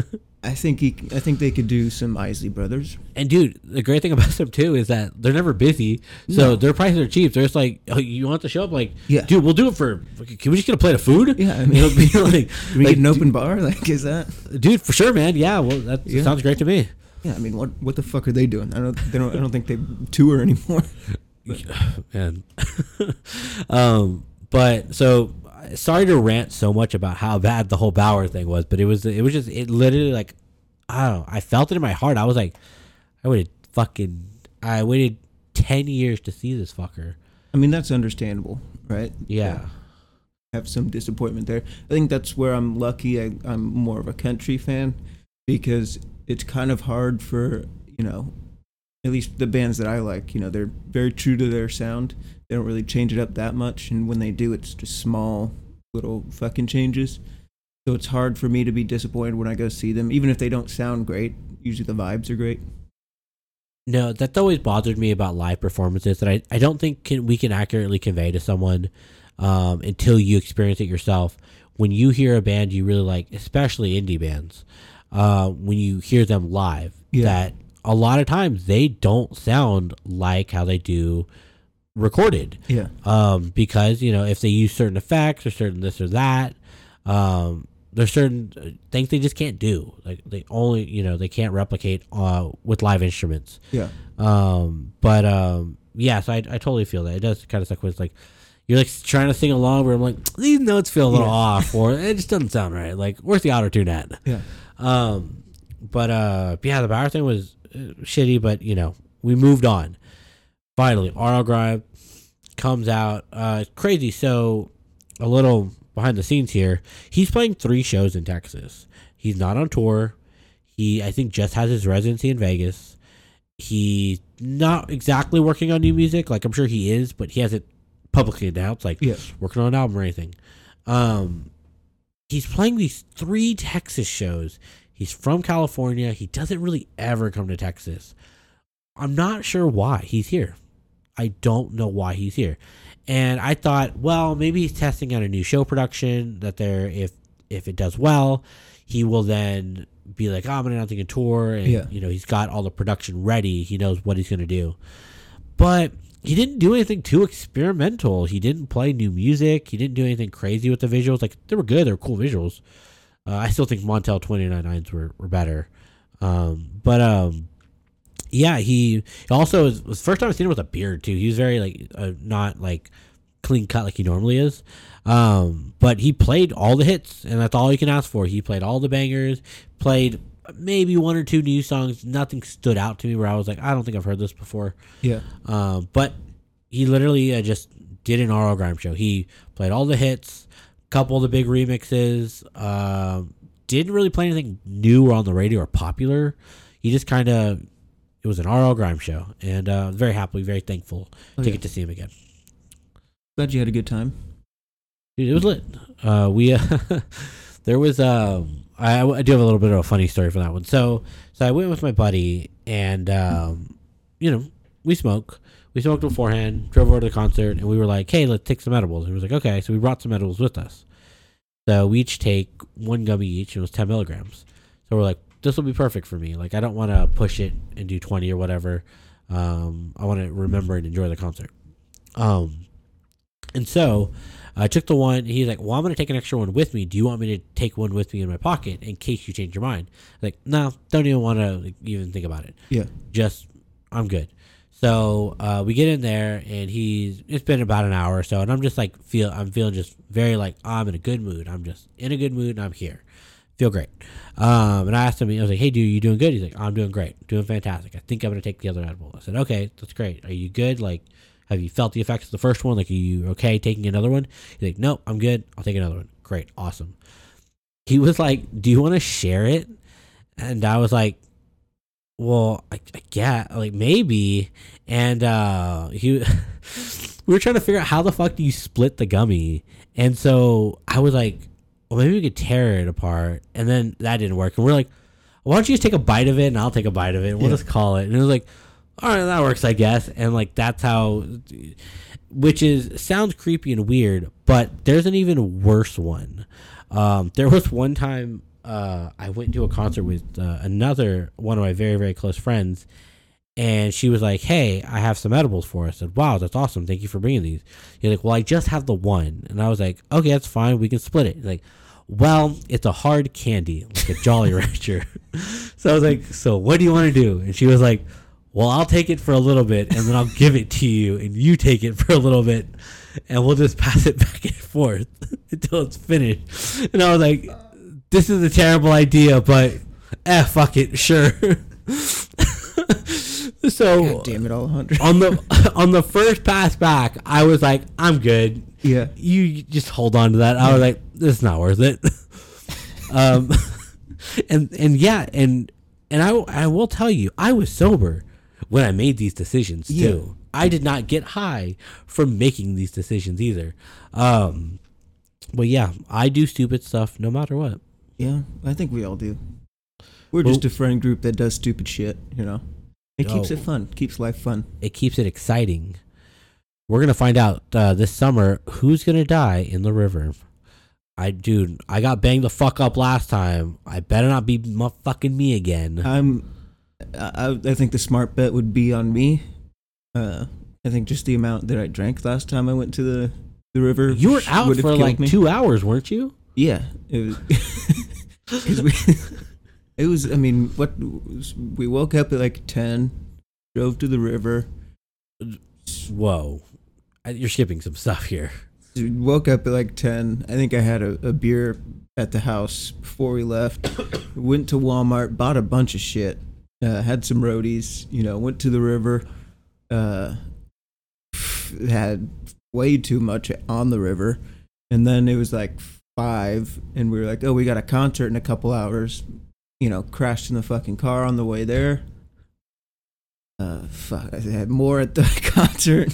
I think he, I think they could do some Isley Brothers. And dude, the great thing about them too is that they're never busy, so No. their prices are cheap. They're just like, oh, you want to show up? Like, Yeah. dude, we'll do it for. Can we just get a plate of food? Yeah, I mean, know, be like, we like, get an open bar? Like, is that? dude, for sure, man. Yeah, well, that Yeah. sounds great to me. Yeah, I mean, what what the fuck are they doing? I don't they don't I don't think they tour anymore. Man, um but so sorry to rant so much about how bad the whole Baauer thing was, but it was it was just it literally like I don't know, I felt it in my heart. I was like I waited fucking I waited 10 years to see this fucker. I mean, that's understandable, right? Yeah. have some disappointment there. I think that's where I'm lucky. I, I'm more of a country fan because it's kind of hard for you know, at least the bands that I like. You know, they're very true to their sound. They don't really change it up that much, and when they do, it's just small little fucking changes. So it's hard for me to be disappointed when I go see them, even if they don't sound great. Usually the vibes are great. No, that's always bothered me about live performances that I, I don't think can, we can accurately convey to someone um, until you experience it yourself. When you hear a band you really like, especially indie bands, uh, when you hear them live, Yeah. that a lot of times they don't sound like how they do recorded Yeah. um, because you know if they use certain effects or certain this or that, um, there's certain uh, things they just can't do. Like they only you know they can't replicate uh, with live instruments. Yeah. Um, but um, yeah, so I, I totally feel that it does kind of suck when it's like you're like trying to sing along where I'm like these notes feel a little Yeah. off or it just doesn't sound right. Like where's the auto tune at? Yeah. Um, but uh, yeah, the Baauer thing was uh, shitty, but you know, we moved on. Finally, RL Grime comes out. Uh, crazy. So, a little behind the scenes here. He's playing three shows in Texas. He's not on tour. He, I think, just has his residency in Vegas. He's not exactly working on new music. Like I'm sure he is, but he hasn't publicly announced like Yeah. working on an album or anything. Um, he's playing these three Texas shows. He's from California. He doesn't really ever come to Texas. I'm not sure why he's here. I don't know why he's here. And I thought, well, maybe he's testing out a new show production that there if if it does well, he will then be like, oh, I'm announcing a tour and Yeah. you know, he's got all the production ready. He knows what he's gonna do. But he didn't do anything too experimental. He didn't play new music. He didn't do anything crazy with the visuals. Like they were good, they were cool visuals. Uh, I still think Montell2099's were, were better. Um, but um, yeah, he also was, was first time I seen him with a beard too. He was very like uh, not like clean cut like he normally is. Um, but he played all the hits, and that's all you can ask for. He played all the bangers, played maybe one or two new songs. Nothing stood out to me where I was like, I don't think I've heard this before. Yeah. Um, but he literally uh, just did an RL Grime show. He played all the hits, couple of the big remixes. Um, didn't really play anything new or on the radio or popular. He just kind of it was an RL Grime show, and uh, very happy, very thankful Oh, to yeah. get to see him again. Glad you had a good time. Dude, it was lit. Uh, we uh, there was um, I, I do have a little bit of a funny story for that one. So so I went with my buddy, and um, you know we smoke. We smoked beforehand. Drove over to the concert, and we were like, "Hey, let's take some edibles." And he was like, "Okay." So we brought some edibles with us. So we each take one gummy each, and it was ten milligrams. So we're like, "This will be perfect for me." Like I don't want to push it and do twenty or whatever. Um, I want to remember and enjoy the concert. Um, and so I took the one. He's like, "Well, I'm going to take an extra one with me. Do you want me to take one with me in my pocket in case you change your mind?" Like, no, don't even want to like, even think about it. Yeah. Just, I'm good. So uh, we get in there, and he's. It's been about an hour or so, and I'm just like feel. I'm feeling just very like I'm in a good mood. I'm just in a good mood, and I'm here. Feel great. Um, and I asked him. I was like, "Hey, dude, you doing good?" He's like, "I'm doing great, doing fantastic. I think I'm going to take the other edible." I said, "Okay, that's great. Are you good? Like." Have you felt the effects of the first one? Like, are you okay taking another one? He's like, nope, I'm good. I'll take another one. Great, awesome. He was like, do you want to share it? And I was like, well, I, I get like maybe. And uh, he, we were trying to figure out how the fuck do you split the gummy? And so I was like, well, maybe we could tear it apart. And then that didn't work. And we're like, why don't you just take a bite of it and I'll take a bite of it. We'll Yeah. just call it. And it was like, all right, that works, I guess. And like that's how, which is sounds creepy and weird, but there's an even worse one. Um, there was one time uh, I went to a concert with uh, another one of my very very close friends, and she was like, "Hey, I have some edibles for us." I said, "Wow, that's awesome! Thank you for bringing these." You're like, "Well, I just have the one," and I was like, "Okay, that's fine. We can split it." He's like, "Well, it's a hard candy, like a Jolly Rancher." so I was like, "So what do you want to do?" And she was like, "Well, I'll take it for a little bit, and then I'll give it to you, and you take it for a little bit, and we'll just pass it back and forth until it's finished." And I was like, "This is a terrible idea, but eh, fuck it, sure." so God damn it, all hundred. on the on the first pass back, I was like, "I'm good." Yeah. You just hold on to that. I was like, "This is not worth it." um, and and yeah, and and I I will tell you, I was sober when I made these decisions too. I did not get high from making these decisions either. Um, but yeah, I do stupid stuff no matter what. Yeah, I think we all do. We're Well- just a friend group that does stupid shit, you know. It keeps Oh. it fun, keeps life fun. It keeps it exciting. We're gonna find out uh, this summer who's gonna die in the river. I dude, I got banged the fuck up last time. I better not be fucking me again. I'm, I, I think the smart bet would be on me. Uh, I think just the amount that I drank last time I went to the the river. You were out for like me. two hours, weren't you? Yeah, it was. we, it was. I mean, what we woke up at like ten, drove to the river. Whoa, you're skipping some stuff here. Woke up at like 10 i think i had a, a beer at the house before we left. Went to walmart bought a bunch of shit. Uh, had some roadies you know went to the river. Uh, had way too much on the river. And then it was like five and we were like oh we got a concert in a couple hours. You know crashed in the fucking car on the way there. Uh fuck i had more at the concert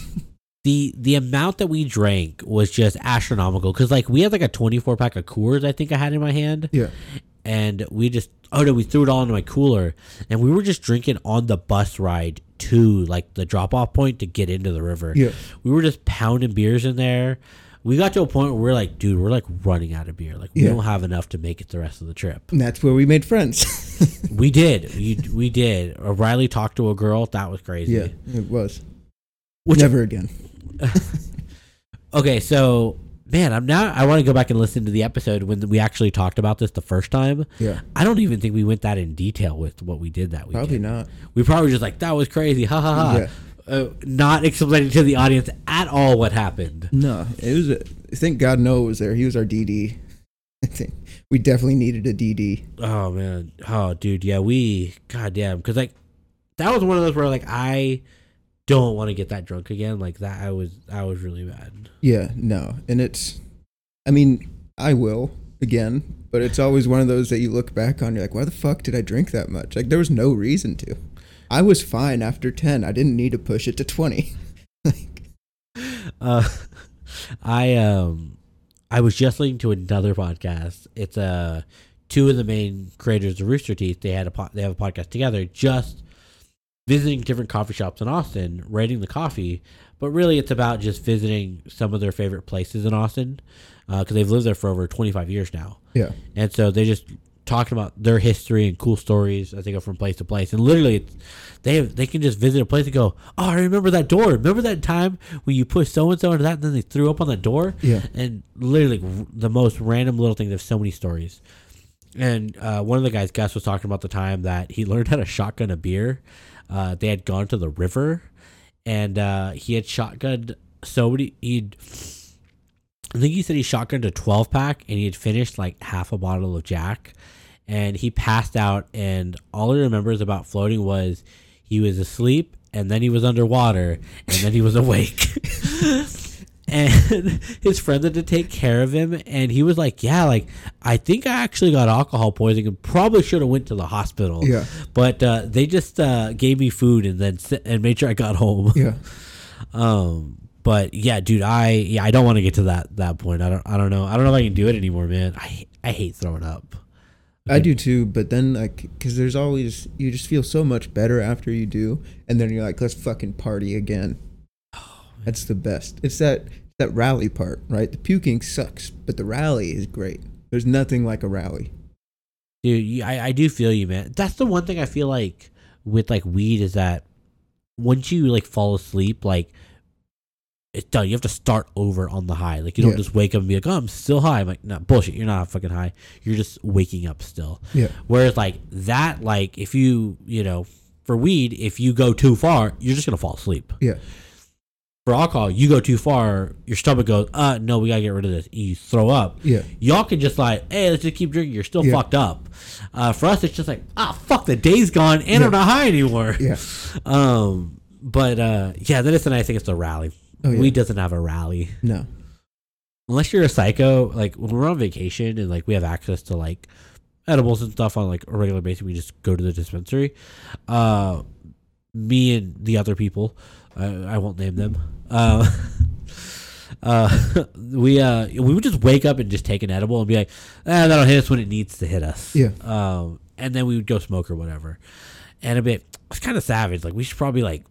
the The amount that we drank was just astronomical because like we had like a 24 pack of Coors. I think I had in my hand. yeah and we just oh no we threw it all into my cooler and we were just drinking on the bus ride to like the drop off point to get into the river. Yeah. We were just pounding beers in there. We got to a point where we're like, dude, we're like running out of beer. Like we Yeah. don't have enough to make it the rest of the trip. And that's where we made friends. we did. We we did. Riley talked to a girl. That was crazy. yeah, it was. Which- Never again. Okay, so man, I'm now. I want to go back and listen to the episode when we actually talked about this the first time. Yeah. I don't even think we went that in detail with what we did that week. Probably not. We probably just like that was crazy, ha ha ha. Yeah. Uh, not explaining to the audience at all what happened. No, it was. A, thank God Noah was there. He was our DD. I think we definitely needed a DD. Oh man, oh dude, yeah, we, goddamn, because like that was one of those where like I don't want to get that drunk again. Like that, I was, I was really bad. Yeah, no, and it's. I mean, I will again, but it's always one of those that you look back on. You're like, why the fuck did I drink that much? Like there was no reason to. I was fine after ten. I didn't need to push it to twenty. like, Uh, I um, I was just listening to another podcast. It's uh two of the main creators of Rooster Teeth. They had a po- they have a podcast together, just visiting different coffee shops in Austin, rating the coffee. But really, it's about just visiting some of their favorite places in Austin because they've lived there for over twenty five years now. yeah, And so they just talking about their history and cool stories as they go from place to place. And literally, it's, they have, they can just visit a place and go, "Oh, I remember that door. Remember that time when you pushed so and so into that, and then they threw up on that door." Yeah. And literally, the most random little thing. There's so many stories. And uh, one of the guys, Gus, was talking about the time that he learned how to shotgun a beer. Uh, they had gone to the river, and uh, he had shotgunned so many. He'd I think he said he shotgunned a 12 pack and he had finished like half a bottle of Jack and he passed out and all he remembers about floating was he was asleep and then he was underwater and then he was awake. and his friend had to take care of him and he was like, "Yeah, like I think I actually got alcohol poisoning and probably should have went to the hospital." Yeah. But uh, they just uh, gave me food and then and made sure I got home. yeah. Um, but yeah, dude, I yeah, I don't want to get to that that point. I don't I don't know. I don't know if I can do it anymore, man. I I hate throwing up. I do too, but then like, cause there's always you just feel so much better after you do, and then you're like, let's fucking party again. That's the best. It's that that rally part, right? The puking sucks, but the rally is great. There's nothing like a rally. Dude, I I do feel you, man. That's the one thing I feel like with like weed is that once you like fall asleep, like it's done. You have to start over on the high. Like you don't Yeah. just wake up and be like, "Oh, I'm still high." I'm like, "No, bullshit. You're not fucking high. You're just waking up still." Yeah. Whereas like that, like if you you know for weed, if you go too far, you're just gonna fall asleep. Yeah. For alcohol, you go too far, your stomach goes, "Uh, no, we gotta get rid of this." You throw up. Yeah. Y'all can just like, "Hey, let's just keep drinking." You're still Yeah. fucked up. Uh, for us, it's just like, "Ah, fuck, the day's gone, and I'm not high anymore." Yeah. Um, but uh, yeah, that is the nice thing. It's a rally. Oh, yeah. Weed doesn't have a rally No. unless you're a psycho, like when we're on vacation and like we have access to like edibles and stuff on like a regular basis, we just go to the dispensary. Uh, me and the other people, uh, I won't name them. Uh, uh, we uh we would just wake up and just take an edible and be like, ah, that'll hit us when it needs to hit us. Yeah. Um, and then we would go smoke or whatever. And a bit, it's kind of savage. Like we should probably like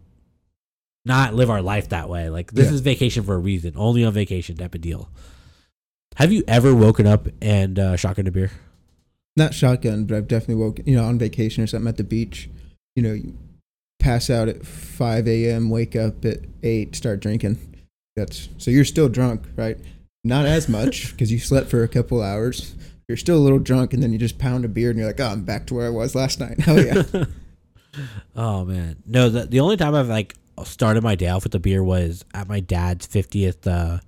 not live our life that way. Like this Yeah. is vacation for a reason. Only on vacation type of deal. Have you ever woken up and uh, shotgun a beer? Not shotgun, but I've definitely woken, you know, on vacation or something at the beach. You know, you pass out at 5 a.m., wake up at 8, start drinking. That's so you're still drunk, right? Not as much because you slept for a couple hours. You're still a little drunk, and then you just pound a beer, and you're like, "Oh, I'm back to where I was last night." Hell yeah! oh man, no. The the only time I've like started my day off with a beer was at my dad's fiftieth uh,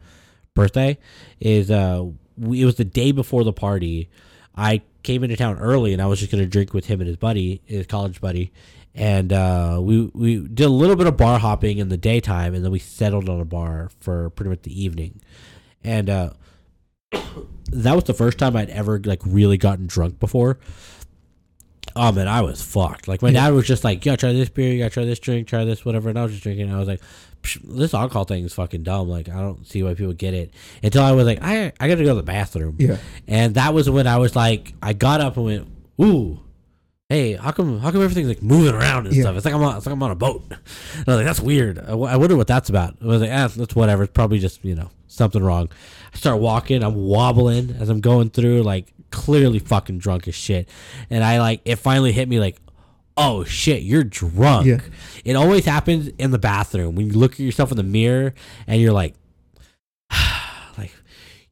birthday. Is uh, we, it was the day before the party. I came into town early, and I was just gonna drink with him and his buddy, his college buddy, and uh, we we did a little bit of bar hopping in the daytime, and then we settled on a bar for pretty much the evening, and uh, that was the first time I'd ever like really gotten drunk before. Oh man, I was fucked. Like my Yeah. dad was just like, "Yo, try this beer. You gotta try this drink. Try this whatever." And I was just drinking. And I was like, Psh, "This alcohol thing is fucking dumb. Like I don't see why people get it." Until I was like, "I I gotta go to the bathroom." Yeah. And that was when I was like, I got up and went, "Ooh, "Hey, how come how come everything's like moving around and Yeah. stuff? It's like I'm on it's like I'm on a boat." And I was like, "That's weird. I, w- I wonder what that's about." I was like, "Ah, that's whatever. It's probably just you know something wrong." I start walking. I'm wobbling as I'm going through, like clearly fucking drunk as shit. And I like it finally hit me like, "Oh shit, you're drunk." Yeah. It always happens in the bathroom when you look at yourself in the mirror and you're like, like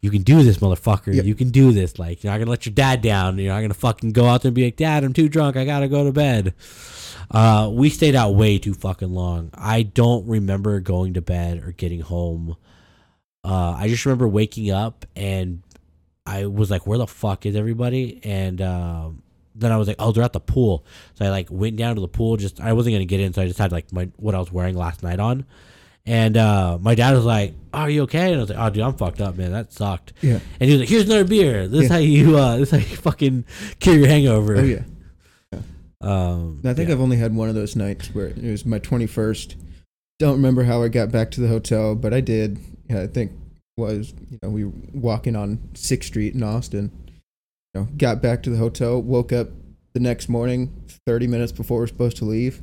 you can do this, motherfucker. You can do this. Like you're not gonna let your dad down. You're not gonna fucking go out there and be like, Dad, I'm too drunk. I gotta go to bed. Uh, we stayed out way too fucking long. I don't remember going to bed or getting home. Uh, I just remember waking up and I was like, "Where the fuck is everybody?" And um, then I was like, "Oh, they're at the pool." So I like went down to the pool. Just I wasn't gonna get in, so I just had like my what I was wearing last night on. And uh, my dad was like, "Are you okay?" And I was like, "Oh, dude, I'm fucked up, man. That sucked." Yeah. And he was like, "Here's another beer. This is how you uh, this is how you fucking cure your hangover." Oh yeah. Um, I think yeah. I've only had one of those nights where it was my 21st. Don't remember how I got back to the hotel, but I did. Yeah, I think was you know we were walking on Sixth Street in Austin. You know, got back to the hotel, woke up the next morning, 30 minutes before we are supposed to leave,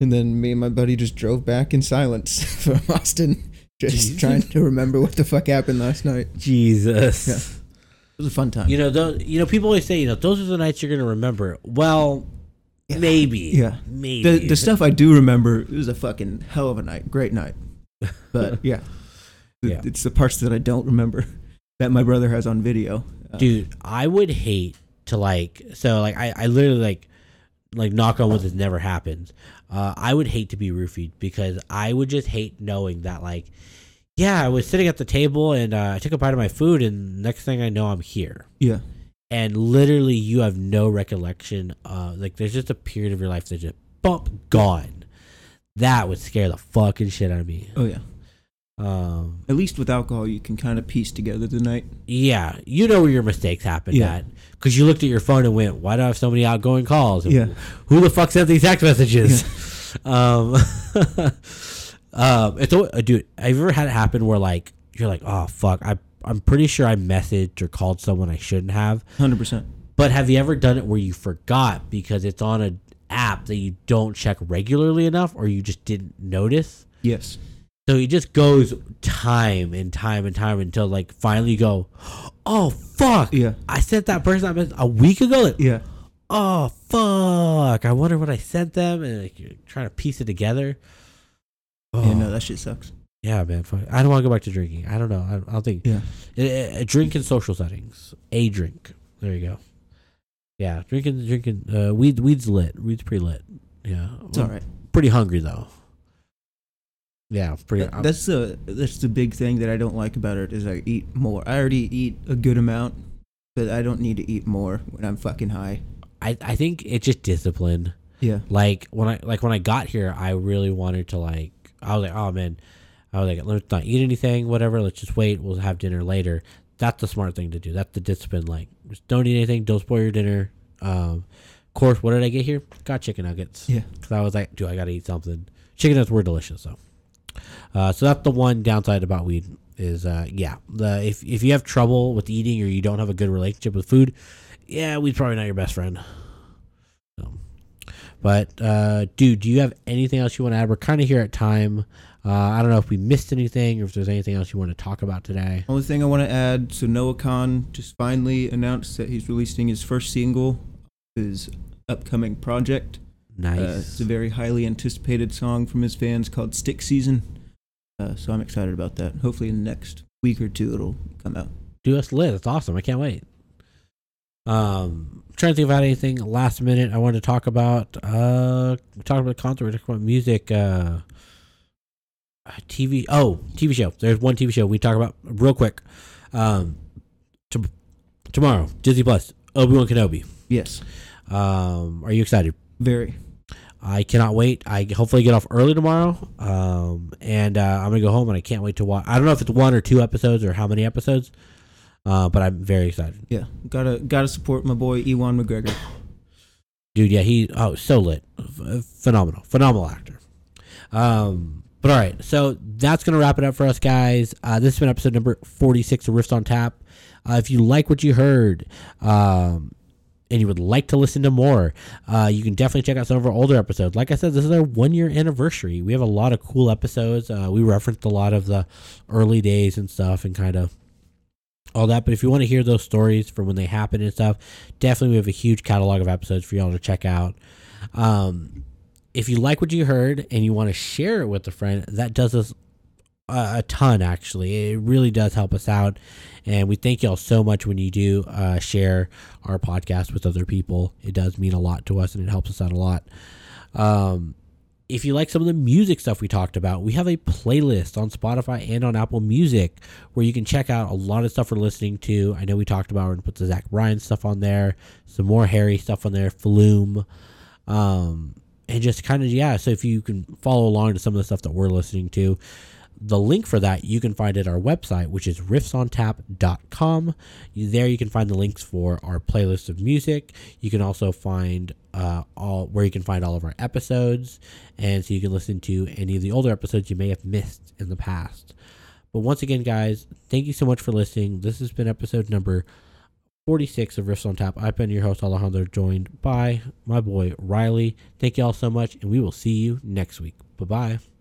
and then me and my buddy just drove back in silence from Austin, just Jesus. trying to remember what the fuck happened last night. Jesus. Yeah. It was a fun time. You know, those, you know, people always say, you know, those are the nights you're gonna remember. Well, maybe. Yeah. Maybe. The the stuff I do remember it was a fucking hell of a night, great night. But yeah, Yeah. it's the parts that I don't remember that my brother has on video. Uh, dude i would hate to like so like i, I literally like like knock on wood this never happens. Uh i would hate to be roofied because i would just hate knowing that like yeah i was sitting at the table and uh, i took a bite of my food and next thing i know i'm here. Yeah, and literally you have no recollection uh like there's just a period of your life that's just bump gone. That would scare the fucking shit out of me. Oh yeah. Um At least with alcohol, you can kind of piece together the night. Yeah, you know where your mistakes happened Yeah. at because you looked at your phone and went, "Why do I have so many outgoing calls? And Yeah. who the fuck sent these text messages?" um, um, it's uh, dude. Have you ever had it happen where like you're like, "Oh fuck," I I'm pretty sure I messaged or called someone I shouldn't have. Hundred percent. But have you ever done it where you forgot because it's on an app that you don't check regularly enough, or you just didn't notice? Yes. So he just goes time and time and time until like finally you go, oh fuck, Yeah. I sent that person I messaged a week ago. Like, Yeah. oh fuck, I wonder what I sent them, and like you're trying to piece it together. Oh, Yeah. No, that shit sucks. yeah, man. Fuck. I don't want to go back to drinking. I don't know. I, I don't think Yeah. a, a drink in social settings. A drink. There you go. Yeah, drinking, drinking. Uh, weed, weed's lit. Weed's pretty lit. Yeah, It's all right. Pretty hungry though. Yeah, pretty. That- That's the that's the big thing that I don't like about it is I eat more. I already eat a good amount, but I don't need to eat more when I'm fucking high. I, I think it's just discipline. Yeah. Like when I like when I got here, I really wanted to like. I was like, oh man, I was like, let's not eat anything, whatever. Let's just wait. We'll have dinner later. That's the smart thing to do. That's the discipline. Like, just don't eat anything. Don't spoil your dinner. Um, of course, what did I get here? Got chicken nuggets. Yeah. Because I was like, dude, I gotta eat something. Chicken nuggets were delicious, so. Uh, so that's the one downside about weed is, uh, yeah, the if if you have trouble with eating or you don't have a good relationship with food, yeah, weed's probably not your best friend. So, but uh, dude, do you have anything else you want to add? We're kind of here at time. Uh, I don't know if we missed anything or if there's anything else you want to talk about today. Only thing I want to add, so Noah Kahan just finally announced that he's releasing his first single, his upcoming project. Nice. Uh, it's a very highly anticipated song from his fans called Stick Season. Uh, so I'm excited about that. Hopefully in the next week or two it'll come out. do us lit. It's awesome. I can't wait. Um, trying to think about anything last minute I wanted to talk about. Uh, we talked about concert. We talked about music. Uh, TV. Oh, TV show. There's one TV show we talk about real quick. Um, to, tomorrow, Disney Plus, Obi Wan Kenobi. Yes. Um, are you excited? Very. I cannot wait. I hopefully get off early tomorrow. Um, and uh, I'm gonna go home and I can't wait to watch. I don't know if it's one or two episodes or how many episodes. Uh, but I'm very excited. Yeah. Gotta gotta support my boy Ewan McGregor. dude yeah he oh so lit F- phenomenal phenomenal actor um but all right so that's gonna wrap it up for us guys uh this has been episode number 46 of riffs on tap uh, if you like what you heard um and you would like to listen to more, uh, you can definitely check out some of our older episodes. Like I said, this is our one year anniversary. We have a lot of cool episodes. Uh, we referenced a lot of the early days and stuff and kind of all that. But if you want to hear those stories from when they happened and stuff, definitely we have a huge catalog of episodes for y'all to check out. Um, if you like what you heard and you want to share it with a friend, that does us a, a ton actually. It really does help us out. And we thank y'all so much when you do uh, share our podcast with other people. It does mean a lot to us and it helps us out a lot. Um, if you like some of the music stuff we talked about, we have a playlist on Spotify and on Apple Music where you can check out a lot of stuff we're listening to. I know we talked about and put the Zach Bryan stuff on there, some more Harry stuff on there, Flume, um, and just kind of yeah. So if you can follow along to some of the stuff that we're listening to, the link for that you can find at our website, which is riffsontap.com. There you can find the links for our playlist of music. You can also find uh, all where you can find all of our episodes, and so you can listen to any of the older episodes you may have missed in the past. But once again, guys, thank you so much for listening. This has been episode number 46 of Riffs on Tap. I've been your host, Alejandro, joined by my boy, Riley. Thank you all so much, and we will see you next week. Bye bye.